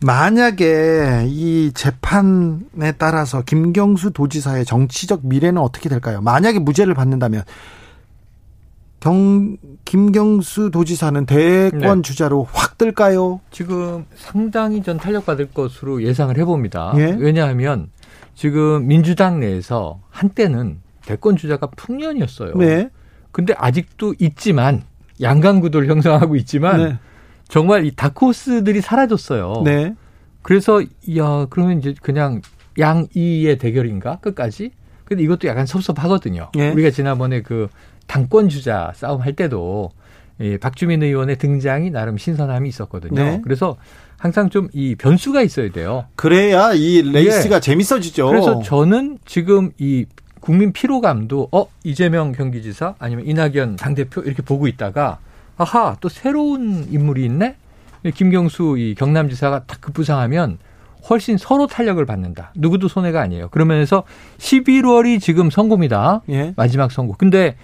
만약에 이 재판에 따라서 김경수 도지사의 정치적 미래는 어떻게 될까요? 만약에 무죄를 받는다면 경, 김경수 도지사는 대권 네. 주자로 확 뜰까요?
지금 상당히 전 탄력받을 것으로 예상을 해봅니다. 예? 왜냐하면 지금 민주당 내에서 한때는 대권 주자가 풍년이었어요. 네. 근데 아직도 있지만 양강 구도를 형성하고 있지만 네. 정말 이 다크호스들이 사라졌어요. 네. 그래서 야 그러면 이제 그냥 양이의 대결인가 끝까지? 근데 이것도 약간 섭섭하거든요. 네. 우리가 지난번에 그 당권 주자 싸움 할 때도 이 박주민 의원의 등장이 나름 신선함이 있었거든요. 네. 그래서 항상 좀 이 변수가 있어야 돼요.
그래야 이 레이스가 예. 재밌어지죠.
그래서 저는 지금 이 국민 피로감도 어 이재명 경기지사 아니면 이낙연 당대표 이렇게 보고 있다가 아하 또 새로운 인물이 있네. 김경수 이 경남지사가 딱 급부상하면 훨씬 서로 탄력을 받는다. 누구도 손해가 아니에요. 그러면서 11월이 지금 선고입니다. 예. 마지막 선고. 근데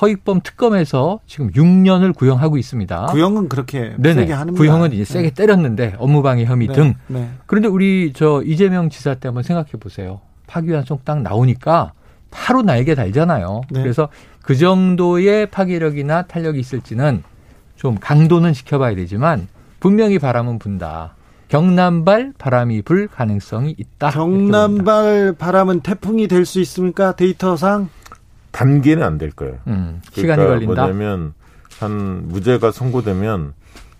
허익범 특검에서 지금 6년을 구형하고 있습니다.
구형은 그렇게 네네. 세게 하는
구형은 이제 세게 네. 때렸는데 업무방해 혐의 네. 등. 네. 그런데 우리 저 이재명 지사 때 한번 생각해 보세요. 파기환송 딱 나오니까 바로 날개 달잖아요. 네. 그래서 그 정도의 파괴력이나 탄력이 있을지는 좀 강도는 지켜봐야 되지만 분명히 바람은 분다. 경남발 바람이 불 가능성이 있다.
경남발 바람은 태풍이 될 수 있습니까? 데이터상?
단계는 안 될 거예요.
음, 시간이 그러니까 걸린다.
뭐냐면 한 무죄가 선고되면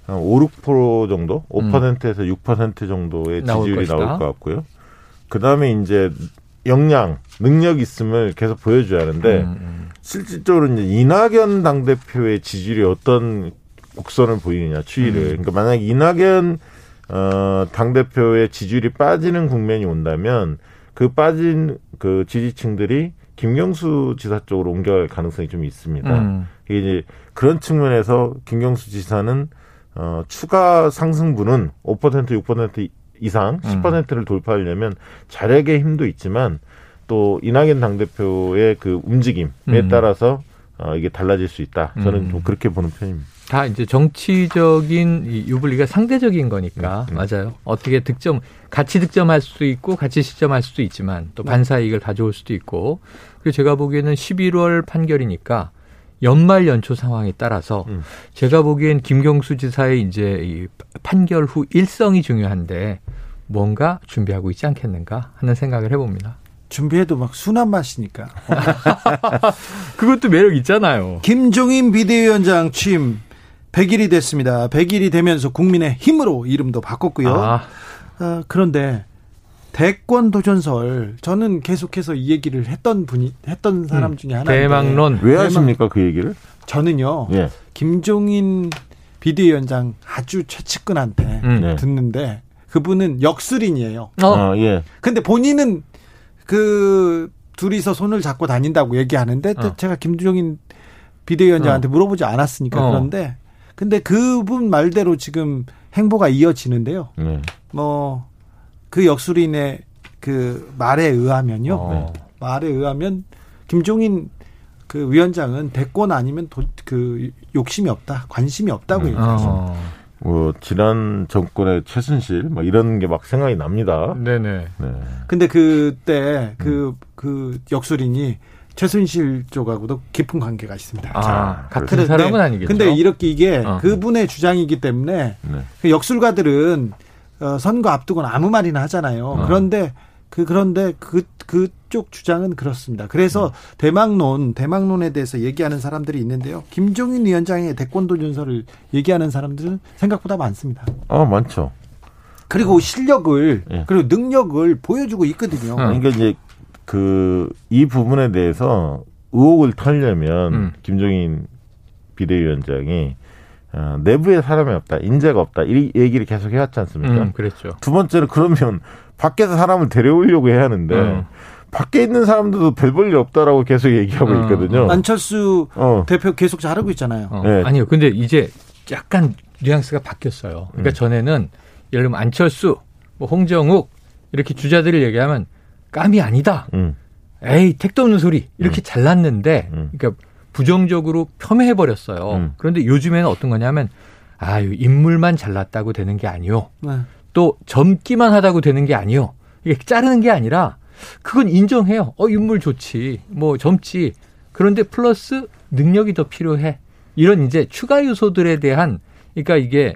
한 5, 6% 정도, 5%에서 음. 6% 정도의 지지율이 나올, 나올 것 같고요. 그 다음에 이제 역량, 능력 있음을 계속 보여줘야 하는데 음, 음. 실질적으로 이제 이낙연 당 대표의 지지율이 어떤 곡선을 보이느냐 추이를. 음. 그러니까 만약 이낙연 어, 당 대표의 지지율이 빠지는 국면이 온다면 그 빠진 그 지지층들이 김경수 지사 쪽으로 옮겨갈 가능성이 좀 있습니다. 음. 이게 이제 그런 측면에서 김경수 지사는 어, 추가 상승분은 5% 6% 이상 10%를 음. 돌파하려면 자력의 힘도 있지만 또 이낙연 당대표의 그 움직임에 음. 따라서 어, 이게 달라질 수 있다. 저는 음. 좀 그렇게 보는 편입니다.
다 이제 정치적인 이 유불리가 상대적인 거니까 음, 음. 맞아요. 어떻게 득점 같이 득점할 수도 있고 같이 실점할 수도 있지만 또 네. 반사 이익을 가져올 수도 있고 그리고 제가 보기에는 11월 판결이니까 연말 연초 상황에 따라서 음. 제가 보기엔 김경수 지사의 이제 이 판결 후 일성이 중요한데 뭔가 준비하고 있지 않겠는가 하는 생각을 해봅니다.
준비해도 막 순한 맛이니까.
그것도 매력 있잖아요.
김종인 비대위원장 취임 100일이 됐습니다. 100일이 되면서 국민의 힘으로 이름도 바꿨고요. 아. 어, 그런데 대권 도전설 저는 계속해서 이 얘기를 했던 분이 했던 사람 음, 중에 하나
대망론
왜 하십니까 그 얘기를?
저는요. 예. 김종인 비대위원장 아주 최측근한테 음. 네. 듣는데 그분은 역술인이에요.
어. 어, 예.
근데 본인은 그 둘이서 손을 잡고 다닌다고 얘기하는데 어. 제가 김종인 비대위원장한테 어. 물어보지 않았으니까 어. 그런데 근데 그분 말대로 지금 행보가 이어지는데요. 네. 뭐 그 역술인의 그 말에 의하면요. 어. 말에 의하면 김종인 그 위원장은 대권 아니면 도, 그 욕심이 없다, 관심이 없다고 음. 얘기하죠. 어.
뭐 지난 정권의 최순실 뭐 이런 게 막 생각이 납니다.
네네.
네. 근데 그때 그그 음. 그 역술인이 최순실 쪽하고도 깊은 관계가 있습니다.
아, 자, 같은 사람은 네. 아니겠죠.
근데 이렇게 이게 어. 그분의 주장이기 때문에 네. 그 역술가들은 어, 선거 앞두고는 아무 말이나 하잖아요. 어. 그런데 그 그런데 그 그쪽 주장은 그렇습니다. 그래서 음. 대망론 대망론에 대해서 얘기하는 사람들이 있는데요. 김종인 위원장의 대권도 준서를 얘기하는 사람들은 생각보다 많습니다.
아 많죠.
그리고 실력을 예. 그리고 능력을 보여주고 있거든요.
음. 그러니까 이제 그 이 부분에 대해서 의혹을 털려면 음. 김종인 비대위원장이 어, 내부에 사람이 없다, 인재가 없다, 이 얘기를 계속 해왔지 않습니까? 음,
그랬죠.
두 번째는 그러면 밖에서 사람을 데려오려고 해야 하는데 음. 밖에 있는 사람들도 별 볼 일 없다라고 계속 얘기하고 음. 있거든요.
안철수 어. 대표 계속 잘하고 있잖아요.
어. 네. 아니요, 근데 이제 약간 뉘앙스가 바뀌었어요. 그러니까 음. 전에는 예를 들면 안철수, 뭐 홍정욱 이렇게 주자들을 얘기하면 깜이 아니다. 음. 에이 택도 없는 소리 이렇게 음. 잘났는데, 그러니까 부정적으로 폄훼해 버렸어요. 음. 그런데 요즘에는 어떤 거냐면 아유 인물만 잘났다고 되는 게 아니요. 네. 또 젊기만 하다고 되는 게 아니요. 이게 자르는 게 아니라 그건 인정해요. 어 인물 좋지. 뭐 젊지. 그런데 플러스 능력이 더 필요해. 이런 이제 추가 요소들에 대한 그러니까 이게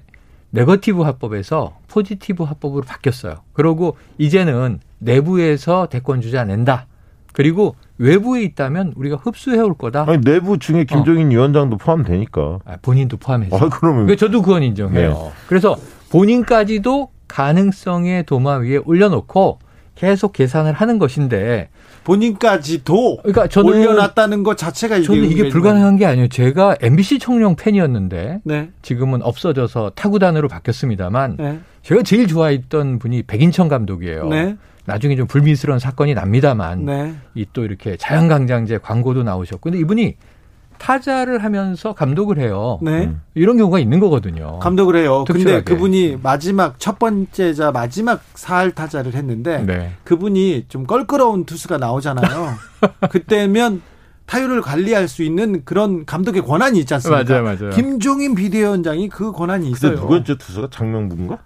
네거티브 화법에서 포지티브 화법으로 바뀌었어요. 그러고 이제는 내부에서 대권 주자 낸다. 그리고 외부에 있다면 우리가 흡수해 올 거다.
아니, 내부 중에 김종인 어. 위원장도 포함되니까.
아, 본인도 포함해서.
아, 그러면.
그러니까 저도 그건 인정해요. 네. 그래서 본인까지도 가능성의 도마 위에 올려놓고 계속 계산을 하는 것인데
본인까지도 그러니까 저는 올려놨다는 것 자체가
저는 이게 불가능한 게 아니에요. 제가 MBC 청룡 팬이었는데 네. 지금은 없어져서 타구단으로 바뀌었습니다만 네. 제가 제일 좋아했던 분이 백인천 감독이에요. 네. 나중에 좀 불미스러운 사건이 납니다만 네. 이또 이렇게 자연강장제 광고도 나오셨고 근데 이분이 타자를 하면서 감독을 해요. 네. 음. 이런 경우가 있는 거거든요.
감독을 해요. 특출하게. 근데 그분이 마지막 첫 번째자 마지막 사할 타자를 했는데 네. 그분이 좀 껄끄러운 투수가 나오잖아요. 그때면 타율을 관리할 수 있는 그런 감독의 권한이 있지 않습니까?
맞아요, 맞아요.
김종인 비대위원장이 그 권한이 있어요.
두 번째 투수가 장명부인가?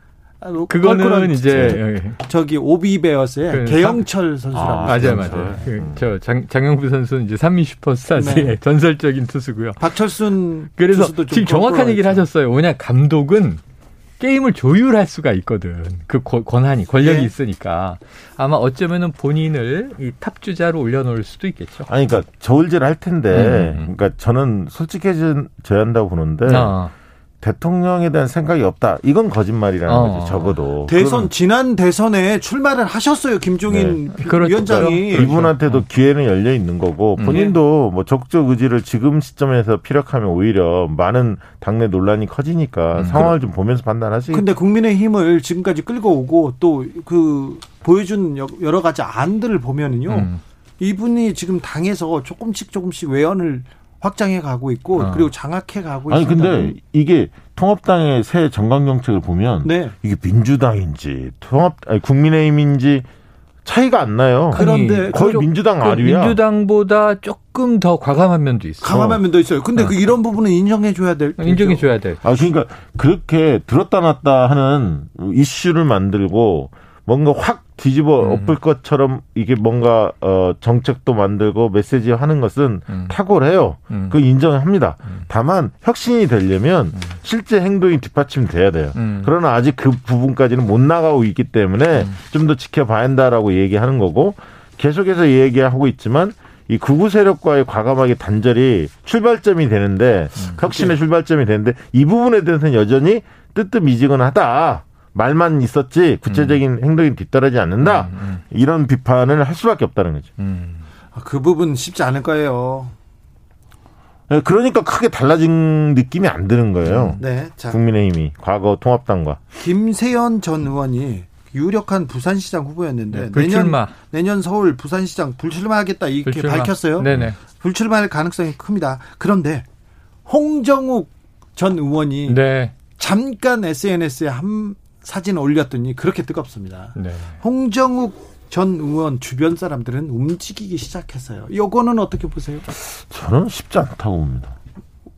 그거는 이제
저기 오비베어스의 그 개영철 선수라고 아,
맞아요, 맞아요. 그, 저 장, 장영부 선수는 이제 삼미 슈퍼스타즈의 네. 전설적인 투수고요.
박철순
그래서 지금 정확한 얘기를 하셨어요. 뭐냐 감독은 게임을 조율할 수가 있거든. 그 권한이 권력이 네. 있으니까 아마 어쩌면은 본인을 이 탑주자로 올려놓을 수도 있겠죠.
아니 그러니까 저울질 할 텐데, 음, 음, 음. 그러니까 저는 솔직해져야 한다고 보는데. 아. 대통령에 대한 생각이 없다. 이건 거짓말이라는 어. 거죠. 적어도.
대선 지난 대선에 출마를 하셨어요. 김종인 네. 위원장이
이분한테도 기회는 열려 있는 거고 음. 본인도 뭐 적극 의지를 지금 시점에서 피력하면 오히려 많은 당내 논란이 커지니까 음. 상황을 좀 보면서 판단하시.
근데 국민의힘을 지금까지 끌고 오고 또 그 보여준 여러 가지 안들을 보면은요. 음. 이분이 지금 당에서 조금씩 조금씩 외연을 확장해 가고 있고 어. 그리고 장악해 가고
아니 근데 이게 통합당의 새 정강 정책을 보면 네. 이게 민주당인지 통합 아니 국민의힘인지 차이가 안 나요.
그런데
거의 그, 민주당 그 아류야.
민주당보다 조금 더 과감한 면도 있어.
과감한 면도 있어요. 근데 어. 그 이런 부분은 인정해 줘야 될.
인정해 줘야 돼.
아 그러니까 그렇게 들었다 놨다 하는 이슈를 만들고 뭔가 확 뒤집어 음. 엎을 것처럼 이게 뭔가 어 정책도 만들고 메시지 하는 것은 음. 탁월해요. 음. 그 인정합니다. 음. 다만 혁신이 되려면 음. 실제 행동이 뒷받침돼야 돼요. 음. 그러나 아직 그 부분까지는 못 나가고 있기 때문에 좀 더 지켜봐야 한다라고 얘기하는 거고 계속해서 얘기하고 있지만 이 극우 세력과의 과감하게 단절이 출발점이 되는데 음, 혁신의 출발점이 되는데 이 부분에 대해서는 여전히 뜨뜻미지근하다. 말만 있었지 구체적인 음. 행동이 뒤따르지 않는다. 음, 음. 이런 비판을 할 수밖에 없다는 거죠. 음.
아, 그 부분 쉽지 않을 거예요.
네, 그러니까 크게 달라진 느낌이 안 드는 거예요. 네. 자, 국민의힘이 과거 통합당과
김세연 전 의원이 유력한 부산시장 후보였는데 네, 내년 내년 서울 부산시장 불출마하겠다 이렇게 불출마. 밝혔어요. 네네. 불출마할 가능성이 큽니다. 그런데 홍정욱 전 의원이 네. 잠깐 SNS에 한 사진 올렸더니 그렇게 뜨겁습니다. 네. 홍정욱 전 의원 주변 사람들은 움직이기 시작했어요. 요거는 어떻게 보세요?
저는 쉽지 않다고 봅니다.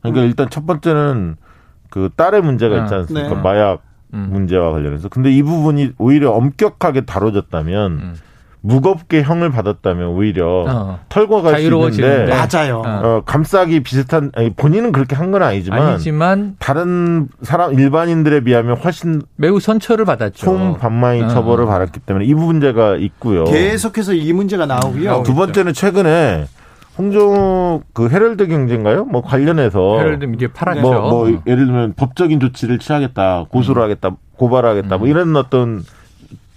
그러니까 음. 일단 첫 번째는 그 딸의 문제가 아, 있지 않습니까? 네. 마약 음. 문제와 관련해서. 근데 이 부분이 오히려 엄격하게 다뤄졌다면 음. 무겁게 형을 받았다면 오히려 어. 털고 갈 수 있는데
맞아요.
어. 어, 감싸기 비슷한 아니, 본인은 그렇게 한 건 아니지만, 아니지만 다른 사람 일반인들에 비하면 훨씬
매우 선처를 받았죠.
총반마이 어. 처벌을 받았기 때문에 이 문제가 있고요.
계속해서 이 문제가 나오고요.
두 번째는 최근에 홍정욱 그 헤럴드 경제인가요? 뭐 관련해서
헤럴드 이제 팔았죠.
뭐, 뭐 예를 들면 법적인 조치를 취하겠다, 고소를 하겠다, 고발하겠다, 뭐 음. 뭐 이런 어떤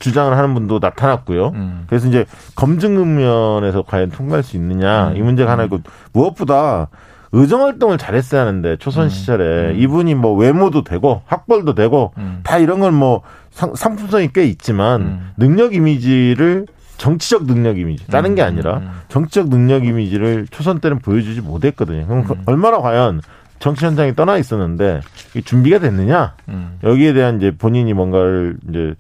주장을 하는 분도 나타났고요. 음. 그래서 이제 검증 면에서 과연 통과할 수 있느냐 음. 이 문제가 하나 있고 무엇보다 의정 활동을 잘했어야 하는데 초선 음. 시절에 음. 이분이 뭐 외모도 되고 학벌도 되고 음. 다 이런 건 뭐 상품성이 꽤 있지만 음. 능력 이미지를 정치적 능력 이미지 다른 게 아니라 정치적 능력 이미지를 초선 때는 보여주지 못했거든요. 그럼 그 얼마나 과연 정치 현장에 떠나 있었는데 준비가 됐느냐 여기에 대한 이제 본인이 뭔가를 이제 어,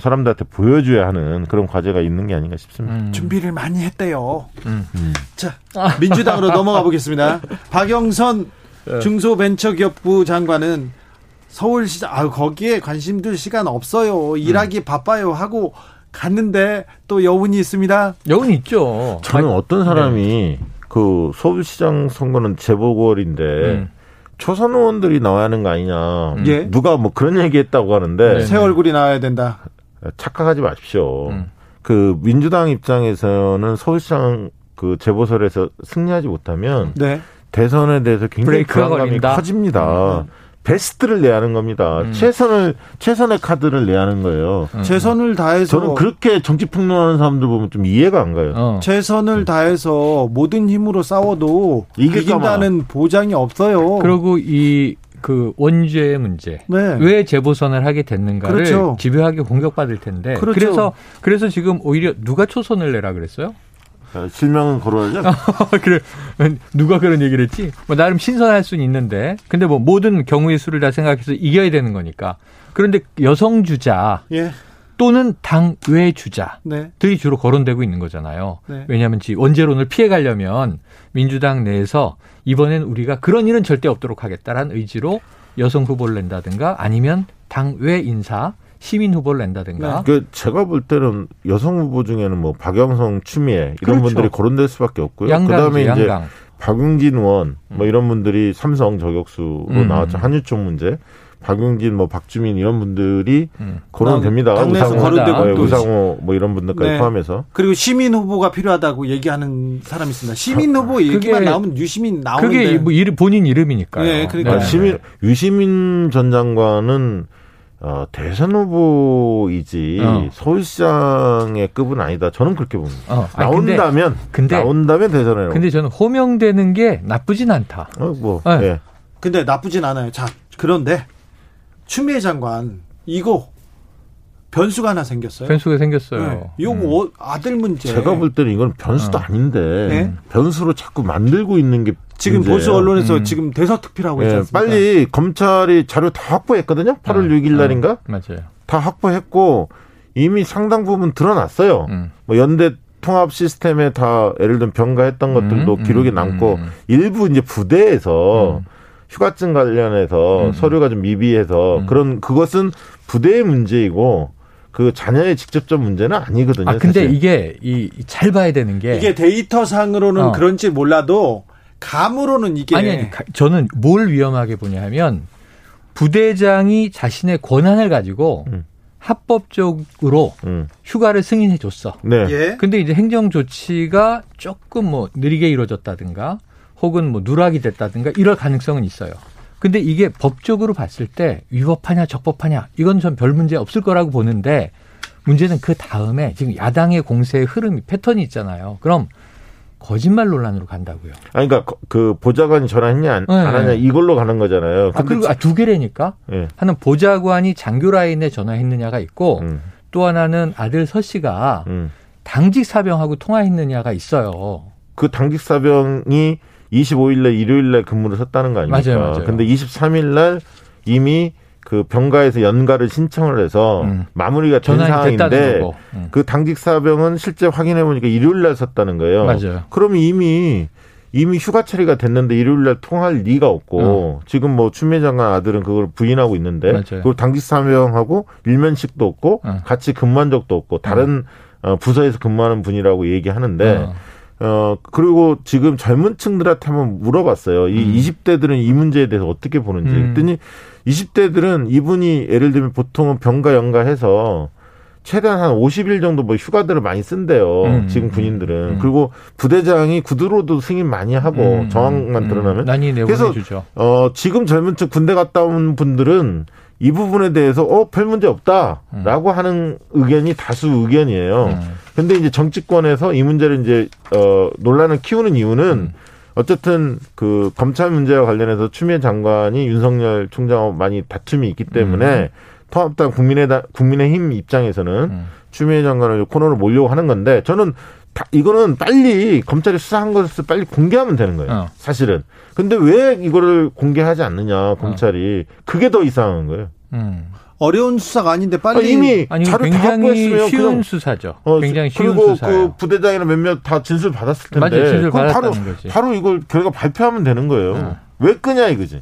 사람들한테 보여줘야 하는 그런 과제가 있는 게 아닌가 싶습니다. 음.
준비를 많이 했대요. 음. 음. 자, 민주당으로 넘어가 보겠습니다. 박영선 네. 중소벤처기업부 장관은 서울시장, 아 거기에 관심 둘 시간 없어요. 일하기 음. 바빠요. 하고 갔는데 또 여운이 있습니다.
여운이 있죠.
저는 어떤 사람이 네. 그 서울시장 선거는 재보궐인데 음. 초선 의원들이 나와야 하는 거 아니냐. 예? 누가 뭐 그런 얘기 했다고 하는데.
네. 새 얼굴이 나와야 된다.
착각하지 마십시오. 음. 그 민주당 입장에서는 서울시장 그 재보선에서 승리하지 못하면 네. 대선에 대해서 굉장히 불안감이 커집니다. 음. 베스트를 내야 하는 겁니다. 음. 최선을 최선의 카드를 내야 하는 거예요.
음. 최선을 다해서
저는 그렇게 정치 폭로하는 사람들 보면 좀 이해가 안 가요. 어.
최선을 다해서 모든 힘으로 싸워도 이긴다는 보장이 없어요.
그리고 이 그 원죄 문제 네. 왜 재보선을 하게 됐는가를 그렇죠. 집요하게 공격받을 텐데 그렇죠. 그래서 그래서 지금 오히려 누가 초선을 내라 그랬어요?
실명은 거론하죠.
그래 누가 그런 얘기를 했지? 뭐 나름 신선할 수는 있는데 근데 뭐 모든 경우의 수를 다 생각해서 이겨야 되는 거니까 그런데 여성 주자 예. 또는 당 외 주자들이 네. 주로 거론되고 있는 거잖아요. 네. 왜냐하면 원재론을 피해 가려면 민주당 내에서 이번엔 우리가 그런 일은 절대 없도록 하겠다라는 의지로 여성 후보를 낸다든가 아니면 당 외 인사 시민 후보를 낸다든가.
네. 그 제가 볼 때는 여성 후보 중에는 뭐 박영성, 추미애 이런 그렇죠. 분들이 거론될 수밖에 없고요. 그다음에 이제 양강. 박용진 의원 뭐 음. 이런 분들이 삼성 저격수로 음. 나왔죠. 한유총 문제. 박용진, 뭐 박주민 이런 분들이 음. 거론됩니다.
당내에서 거론되고
네, 우상호 뭐 이런 분들까지 네. 포함해서
그리고 시민 후보가 필요하다고 얘기하는 사람이 있습니다. 시민 후보 얘기만 나오면 유시민 나오는데
그게 뭐 이름, 본인 이름이니까요. 네,
그러니까 네. 시민 유시민 전 장관은 어, 대선 후보이지 어. 서울시장의 급은 아니다. 저는 그렇게 봅니다. 어. 아니, 나온다면 근데, 나온다면 대선에.
근데 저는 호명되는 게 나쁘진 않다.
어, 뭐. 네. 예.
근데 나쁘진 않아요. 자 그런데 추미애 장관 이거 변수가 하나 생겼어요.
변수가 생겼어요. 네.
요거 음. 아들 문제.
제가 볼 때는 이건 변수도 어. 아닌데 네? 변수로 자꾸 만들고 있는 게
지금 문제예요. 보수 언론에서 음. 지금 대서특필하고 있지 네, 않습니까?
빨리 검찰이 자료 다 확보했거든요. 8월 6일 날인가?
맞아요.
다 확보했고 이미 상당 부분 드러났어요. 음. 뭐 연대 통합 시스템에 다 예를 들면 병가했던 것들도 음, 기록이 남고 음, 일부 이제 부대에서 휴가증 관련해서 음. 서류가 좀 미비해서 음. 그런 그것은 부대의 문제이고 그 자녀의 직접적 문제는 아니거든요.
아 근데 사실. 이게 이 잘 봐야 되는 게
이게 데이터 상으로는 어. 그런지 몰라도 감으로는 이게
아니, 아니 저는 뭘 위험하게 보냐 하면 부대장이 자신의 권한을 가지고 음. 합법적으로 음. 휴가를 승인해 줬어. 네. 예. 근데 이제 행정 조치가 조금 뭐 느리게 이루어졌다든가 혹은 뭐 누락이 됐다든가 이럴 가능성은 있어요. 근데 이게 법적으로 봤을 때 위법하냐 적법하냐 이건 전 별 문제 없을 거라고 보는데 문제는 그 다음에 지금 야당의 공세의 흐름이 패턴이 있잖아요. 그럼 거짓말 논란으로 간다고요.
아니, 그러니까 그 보좌관이 전화했냐 안, 네. 안 하냐 이걸로 가는 거잖아요.
아, 그리고 아, 두 개래니까 네. 하는 보좌관이 장교 라인에 전화했느냐가 있고 음. 또 하나는 아들 서 씨가 음. 당직 사병하고 통화했느냐가 있어요.
그 당직 사병이 25일 날 일요일 날 근무를 섰다는 거 아닙니까? 맞아요, 맞아요. 근데 23일 날 이미 그 병가에서 연가를 신청을 해서 음. 마무리가 된 상황인데 음. 그 당직 사병은 실제 확인해 보니까 일요일 날 섰다는 거예요.
맞아요.
그럼 이미 이미 휴가 처리가 됐는데 일요일 날 통할 리가 없고 음. 지금 뭐 추미애 장관 아들은 그걸 부인하고 있는데 그 당직 사병하고 일면식도 없고 음. 같이 근무한 적도 없고 다른 어, 부서에서 근무하는 분이라고 얘기하는데 어. 어, 그리고 지금 젊은 층들한테 한번 물어봤어요. 이 음. 20대들은 이 문제에 대해서 어떻게 보는지. 음. 그랬더니 20대들은 이분이 예를 들면 보통은 병가 연가 해서 최대한 한 50일 정도 뭐 휴가들을 많이 쓴대요. 음. 지금 군인들은. 음. 그리고 부대장이 구두로도 승인 많이 하고 음. 정황만 음. 드러나면.
그래서 주죠.
어, 지금 젊은 층 군대 갔다 온 분들은 이 부분에 대해서 어, 별 문제 없다라고 음. 하는 의견이 다수 의견이에요. 음. 근데 이제 정치권에서 이 문제를 이제 어 논란을 키우는 이유는 음. 어쨌든 그 검찰 문제와 관련해서 추미애 장관이 윤석열 총장하고 많이 다툼이 있기 때문에 음. 통합당 국민의당 국민의힘 입장에서는 음. 추미애 장관을 코너로 몰려고 하는 건데 저는 다 이거는 빨리 검찰이 수사한 것을 빨리 공개하면 되는 거예요. 어. 사실은. 근데 왜 이거를 공개하지 않느냐 검찰이 어. 그게 더 이상한 거예요. 음.
어려운 수사가 아닌데 빨리 아,
이미
아니, 자료 굉장히 쉬운 그냥, 수사죠. 어, 굉장히 쉬운
그리고
수사예요.
그 부대장이나 몇몇 다 진술 받았을 텐데.
맞아요. 진술 받았다는
바로,
거지.
바로 이걸 결과 발표하면 되는 거예요. 어. 왜 끄냐 이거지.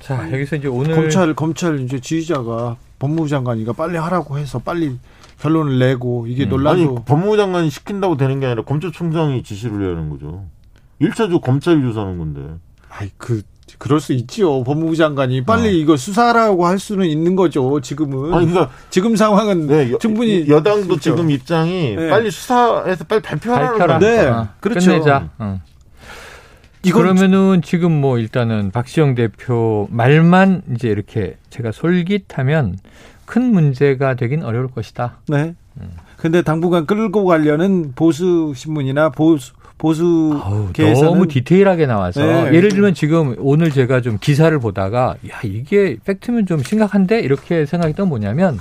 자 여기서 이제 오늘
검찰 검찰 이제 지휘자가 법무부 장관이가 빨리 하라고 해서 빨리 결론을 내고 이게 음. 논란도
아니 법무부 장관이 시킨다고 되는 게 아니라 검찰총장이 지시를 해야 하는 거죠. 1차적 검찰이 조사하는 건데.
아이 그 그럴 수 있지요. 법무부 장관이 빨리 어. 이거 수사라고 할 수는 있는 거죠. 지금은. 아니, 그러니까 지금 상황은 네, 충분히
여당도 지금 입장이 네. 빨리 수사해서 빨리 발표하라는
네, 어. 그렇죠. 끝내자. 어. 그러면은 지금 뭐 일단은 박시영 대표 말만 이제 이렇게 제가 솔깃하면 큰 문제가 되긴 어려울 것이다.
네. 음. 근데 당분간 끌고 가려는 보수 신문이나 보수 보수
계에서는 너무 디테일하게 나와서 네. 예를 들면 지금 오늘 제가 좀 기사를 보다가 야 이게 팩트면 좀 심각한데 이렇게 생각했던 뭐냐면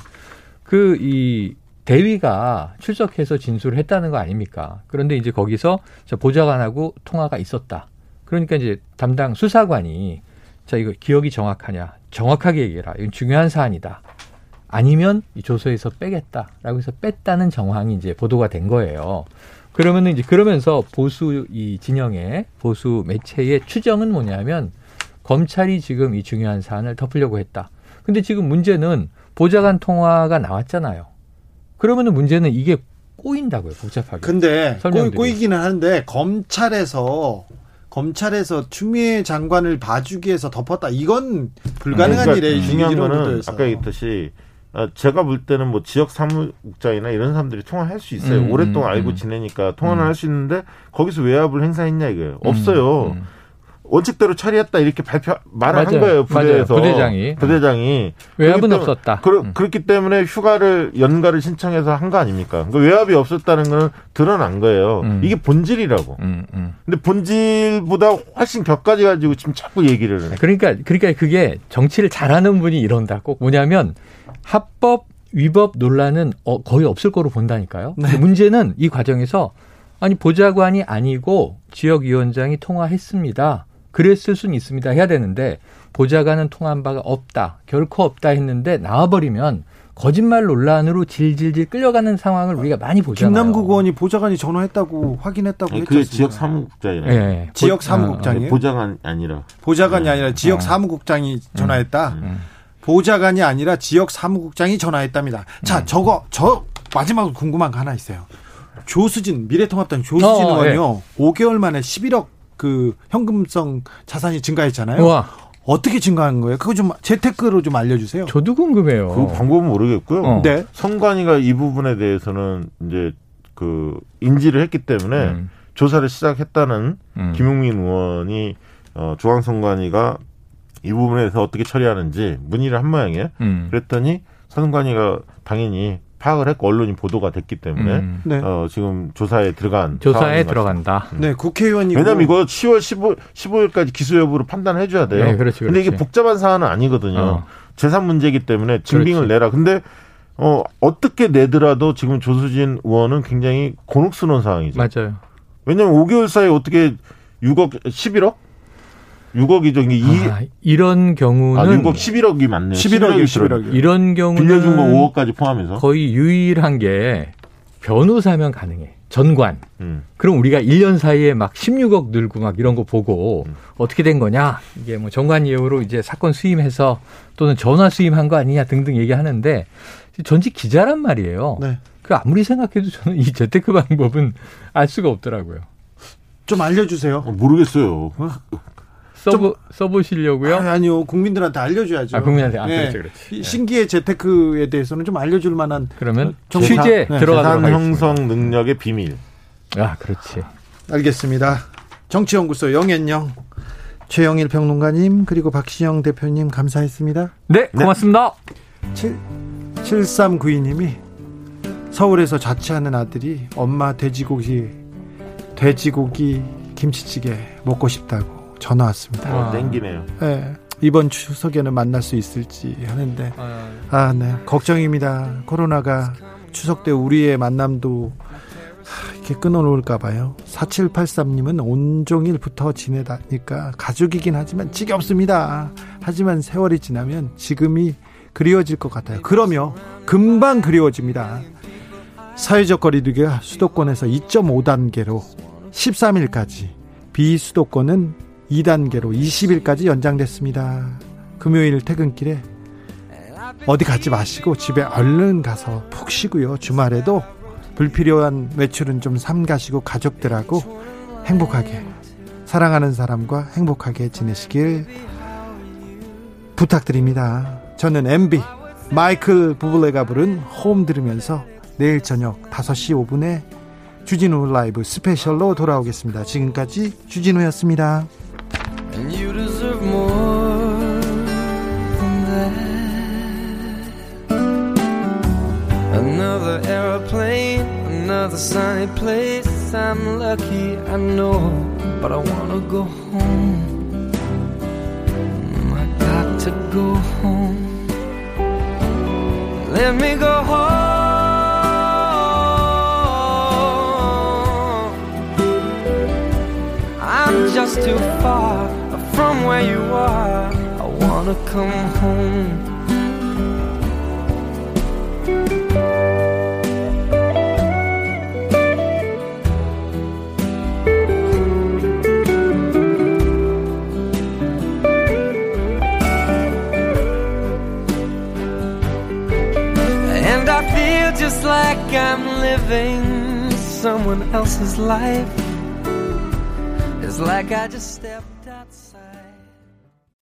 그 이 대위가 출석해서 진술을 했다는 거 아닙니까? 그런데 이제 거기서 저 보좌관하고 통화가 있었다. 그러니까 이제 담당 수사관이 자 이거 기억이 정확하냐? 정확하게 얘기해라. 이건 중요한 사안이다. 아니면 이 조서에서 빼겠다라고 해서 뺐다는 정황이 이제 보도가 된 거예요. 그러면은 이제 그러면서 보수 이 진영의 보수 매체의 추정은 뭐냐면 검찰이 지금 이 중요한 사안을 덮으려고 했다. 근데 지금 문제는 보좌관 통화가 나왔잖아요. 그러면은 문제는 이게 꼬인다고요, 복잡하게.
근데 꼬이, 꼬이기는 하는데 검찰에서 검찰에서 추미애 장관을 봐주기 위해서 덮었다. 이건 불가능한 그러니까 일에
중요한 거는 아까 얘기했듯이 어, 제가 볼 때는 뭐 지역 사무국장이나 이런 사람들이 통화할 수 있어요. 음, 오랫동안 음, 알고 음. 지내니까 통화는 음. 할수 있는데 거기서 외압을 행사했냐 이거예요. 음, 없어요. 음. 원칙대로 처리했다 이렇게 발표 말을 맞아요. 한 거예요 부대에서
맞아요. 부대장이
부대장이
외압은 없었다.
그러, 그렇기 때문에 휴가를 연가를 신청해서 한 거 아닙니까? 그 외압이 없었다는 건 드러난 거예요. 이게 본질이라고. 근데 본질보다 훨씬 격가지 가지고 지금 자꾸 얘기를 해.
그러니까 그러니까 그게 정치를 잘하는 분이 이런다. 꼭 뭐냐면 합법 위법 논란은 어, 거의 없을 거로 본다니까요. 네. 문제는 이 과정에서 아니 보좌관이 아니고 지역위원장이 통화했습니다. 그랬을 수는 있습니다. 해야 되는데 보좌관은 통화한 바가 없다. 결코 없다 했는데 나와버리면 거짓말 논란으로 질질질 끌려가는 상황을 우리가 많이 보잖아요.
김남국 의원이 보좌관이 전화했다고 확인했다고 했죠.
그게 지역 사무국장이에요.
네. 지역 사무국장이에요.
보좌관 아니라.
보좌관이 아니라 지역 어. 사무국장이 전화했다. 음. 음. 보좌관이 아니라 지역 사무국장이 전화했답니다. 자, 음. 저거 저 마지막으로 궁금한 거 하나 있어요. 조수진 미래통합당 조수진 어, 의원이요. 네. 5개월 만에 11억 그 현금성 자산이 증가했잖아요. 우와. 어떻게 증가한 거예요? 그거 좀 재테크로 좀 알려주세요.
저도 궁금해요.
그 방법은 모르겠고요. 어. 네. 선관위가 이 부분에 대해서는 이제 그 인지를 했기 때문에 음. 조사를 시작했다는 음. 김용민 의원이 어, 중앙선관위가 이 부분에 대해서 어떻게 처리하는지 문의를 한 모양이에요. 음. 그랬더니 선관위가 당연히 파악을 했고 언론이 보도가 됐기 때문에 음. 네. 어, 지금 조사에 들어간
조사에 들어간다.
네, 국회의원이
왜냐면 이거 10월 15, 15일까지 기소 여부를 판단해 줘야 돼요. 네, 그렇지, 그렇지. 근데 이게 복잡한 사안은 아니거든요. 어. 재산 문제이기 때문에 증빙을 그렇지. 내라. 근데 어, 어떻게 내더라도 지금 조수진 의원은 굉장히 곤혹스러운 상황이죠.
맞아요.
왜냐면 5개월 사이에 어떻게 6억, 11억? 6억이죠.
이 아, 이런 경우는 아,
6억 11억이 맞네요.
11억이 11억이.
이런 경우는
빌려준 거 5억까지 포함해서
거의 유일한 게 변호사면 가능해. 전관. 음. 그럼 우리가 1년 사이에 막 16억 늘고 막 이런 거 보고 음. 어떻게 된 거냐? 이게 뭐 정관 예우로 이제 사건 수임해서 또는 전화 수임한 거 아니냐 등등 얘기하는데 전직 기자란 말이에요. 네. 그 아무리 생각해도 저는 이 재테크 방법은 알 수가 없더라고요.
좀 알려주세요.
어, 모르겠어요.
써보, 써보시려고요?
아니, 요 국민들한테 알려줘야죠.
아, 국민한테. 아, 네. 그렇죠, 그렇죠.
신기의 재테크에 대해서는 좀 알려줄 만한.
그러면 정 취재 네. 들어가도록
재산 형성 능력의 비밀.
아, 그렇지.
알겠습니다. 정치연구소 영앤영 최영일 평론가님 그리고 박시영 대표님 감사했습니다.
네, 고맙습니다.
네. 7392님이 서울에서 자취하는 아들이 엄마 돼지고기 돼지고기 김치찌개 먹고 싶다고 전화 왔습니다.
아, 땡기네요.
네. 이번 추석에는 만날 수 있을지 하는데 아, 아 네. 걱정입니다. 코로나가 추석 때 우리의 만남도 이렇게 끊어놓을까 봐요. 4783님은 온종일 붙어 지내다니까 가족이긴 하지만 지겹습니다. 하지만 세월이 지나면 지금이 그리워질 것 같아요. 그러며 금방 그리워집니다. 사회적 거리두기가 수도권에서 2.5단계로 13일까지, 비수도권은 2단계로 20일까지 연장됐습니다. 금요일 퇴근길에 어디 가지 마시고 집에 얼른 가서 푹 쉬고요. 주말에도 불필요한 외출은 좀 삼가시고 가족들하고 행복하게 사랑하는 사람과 행복하게 지내시길 부탁드립니다. 저는 MB 마이클 부블레가 부른 홈 들으면서 내일 저녁 5시 5분에 주진우 라이브 스페셜로 돌아오겠습니다. 지금까지 주진우였습니다. Another aeroplane, another sunny place. I'm lucky, I know, but I wanna go home. I got to go home. Let me go home. I'm just too far from where you are. I wanna come home. And I feel just like I'm living someone else's life. It's like I just stepped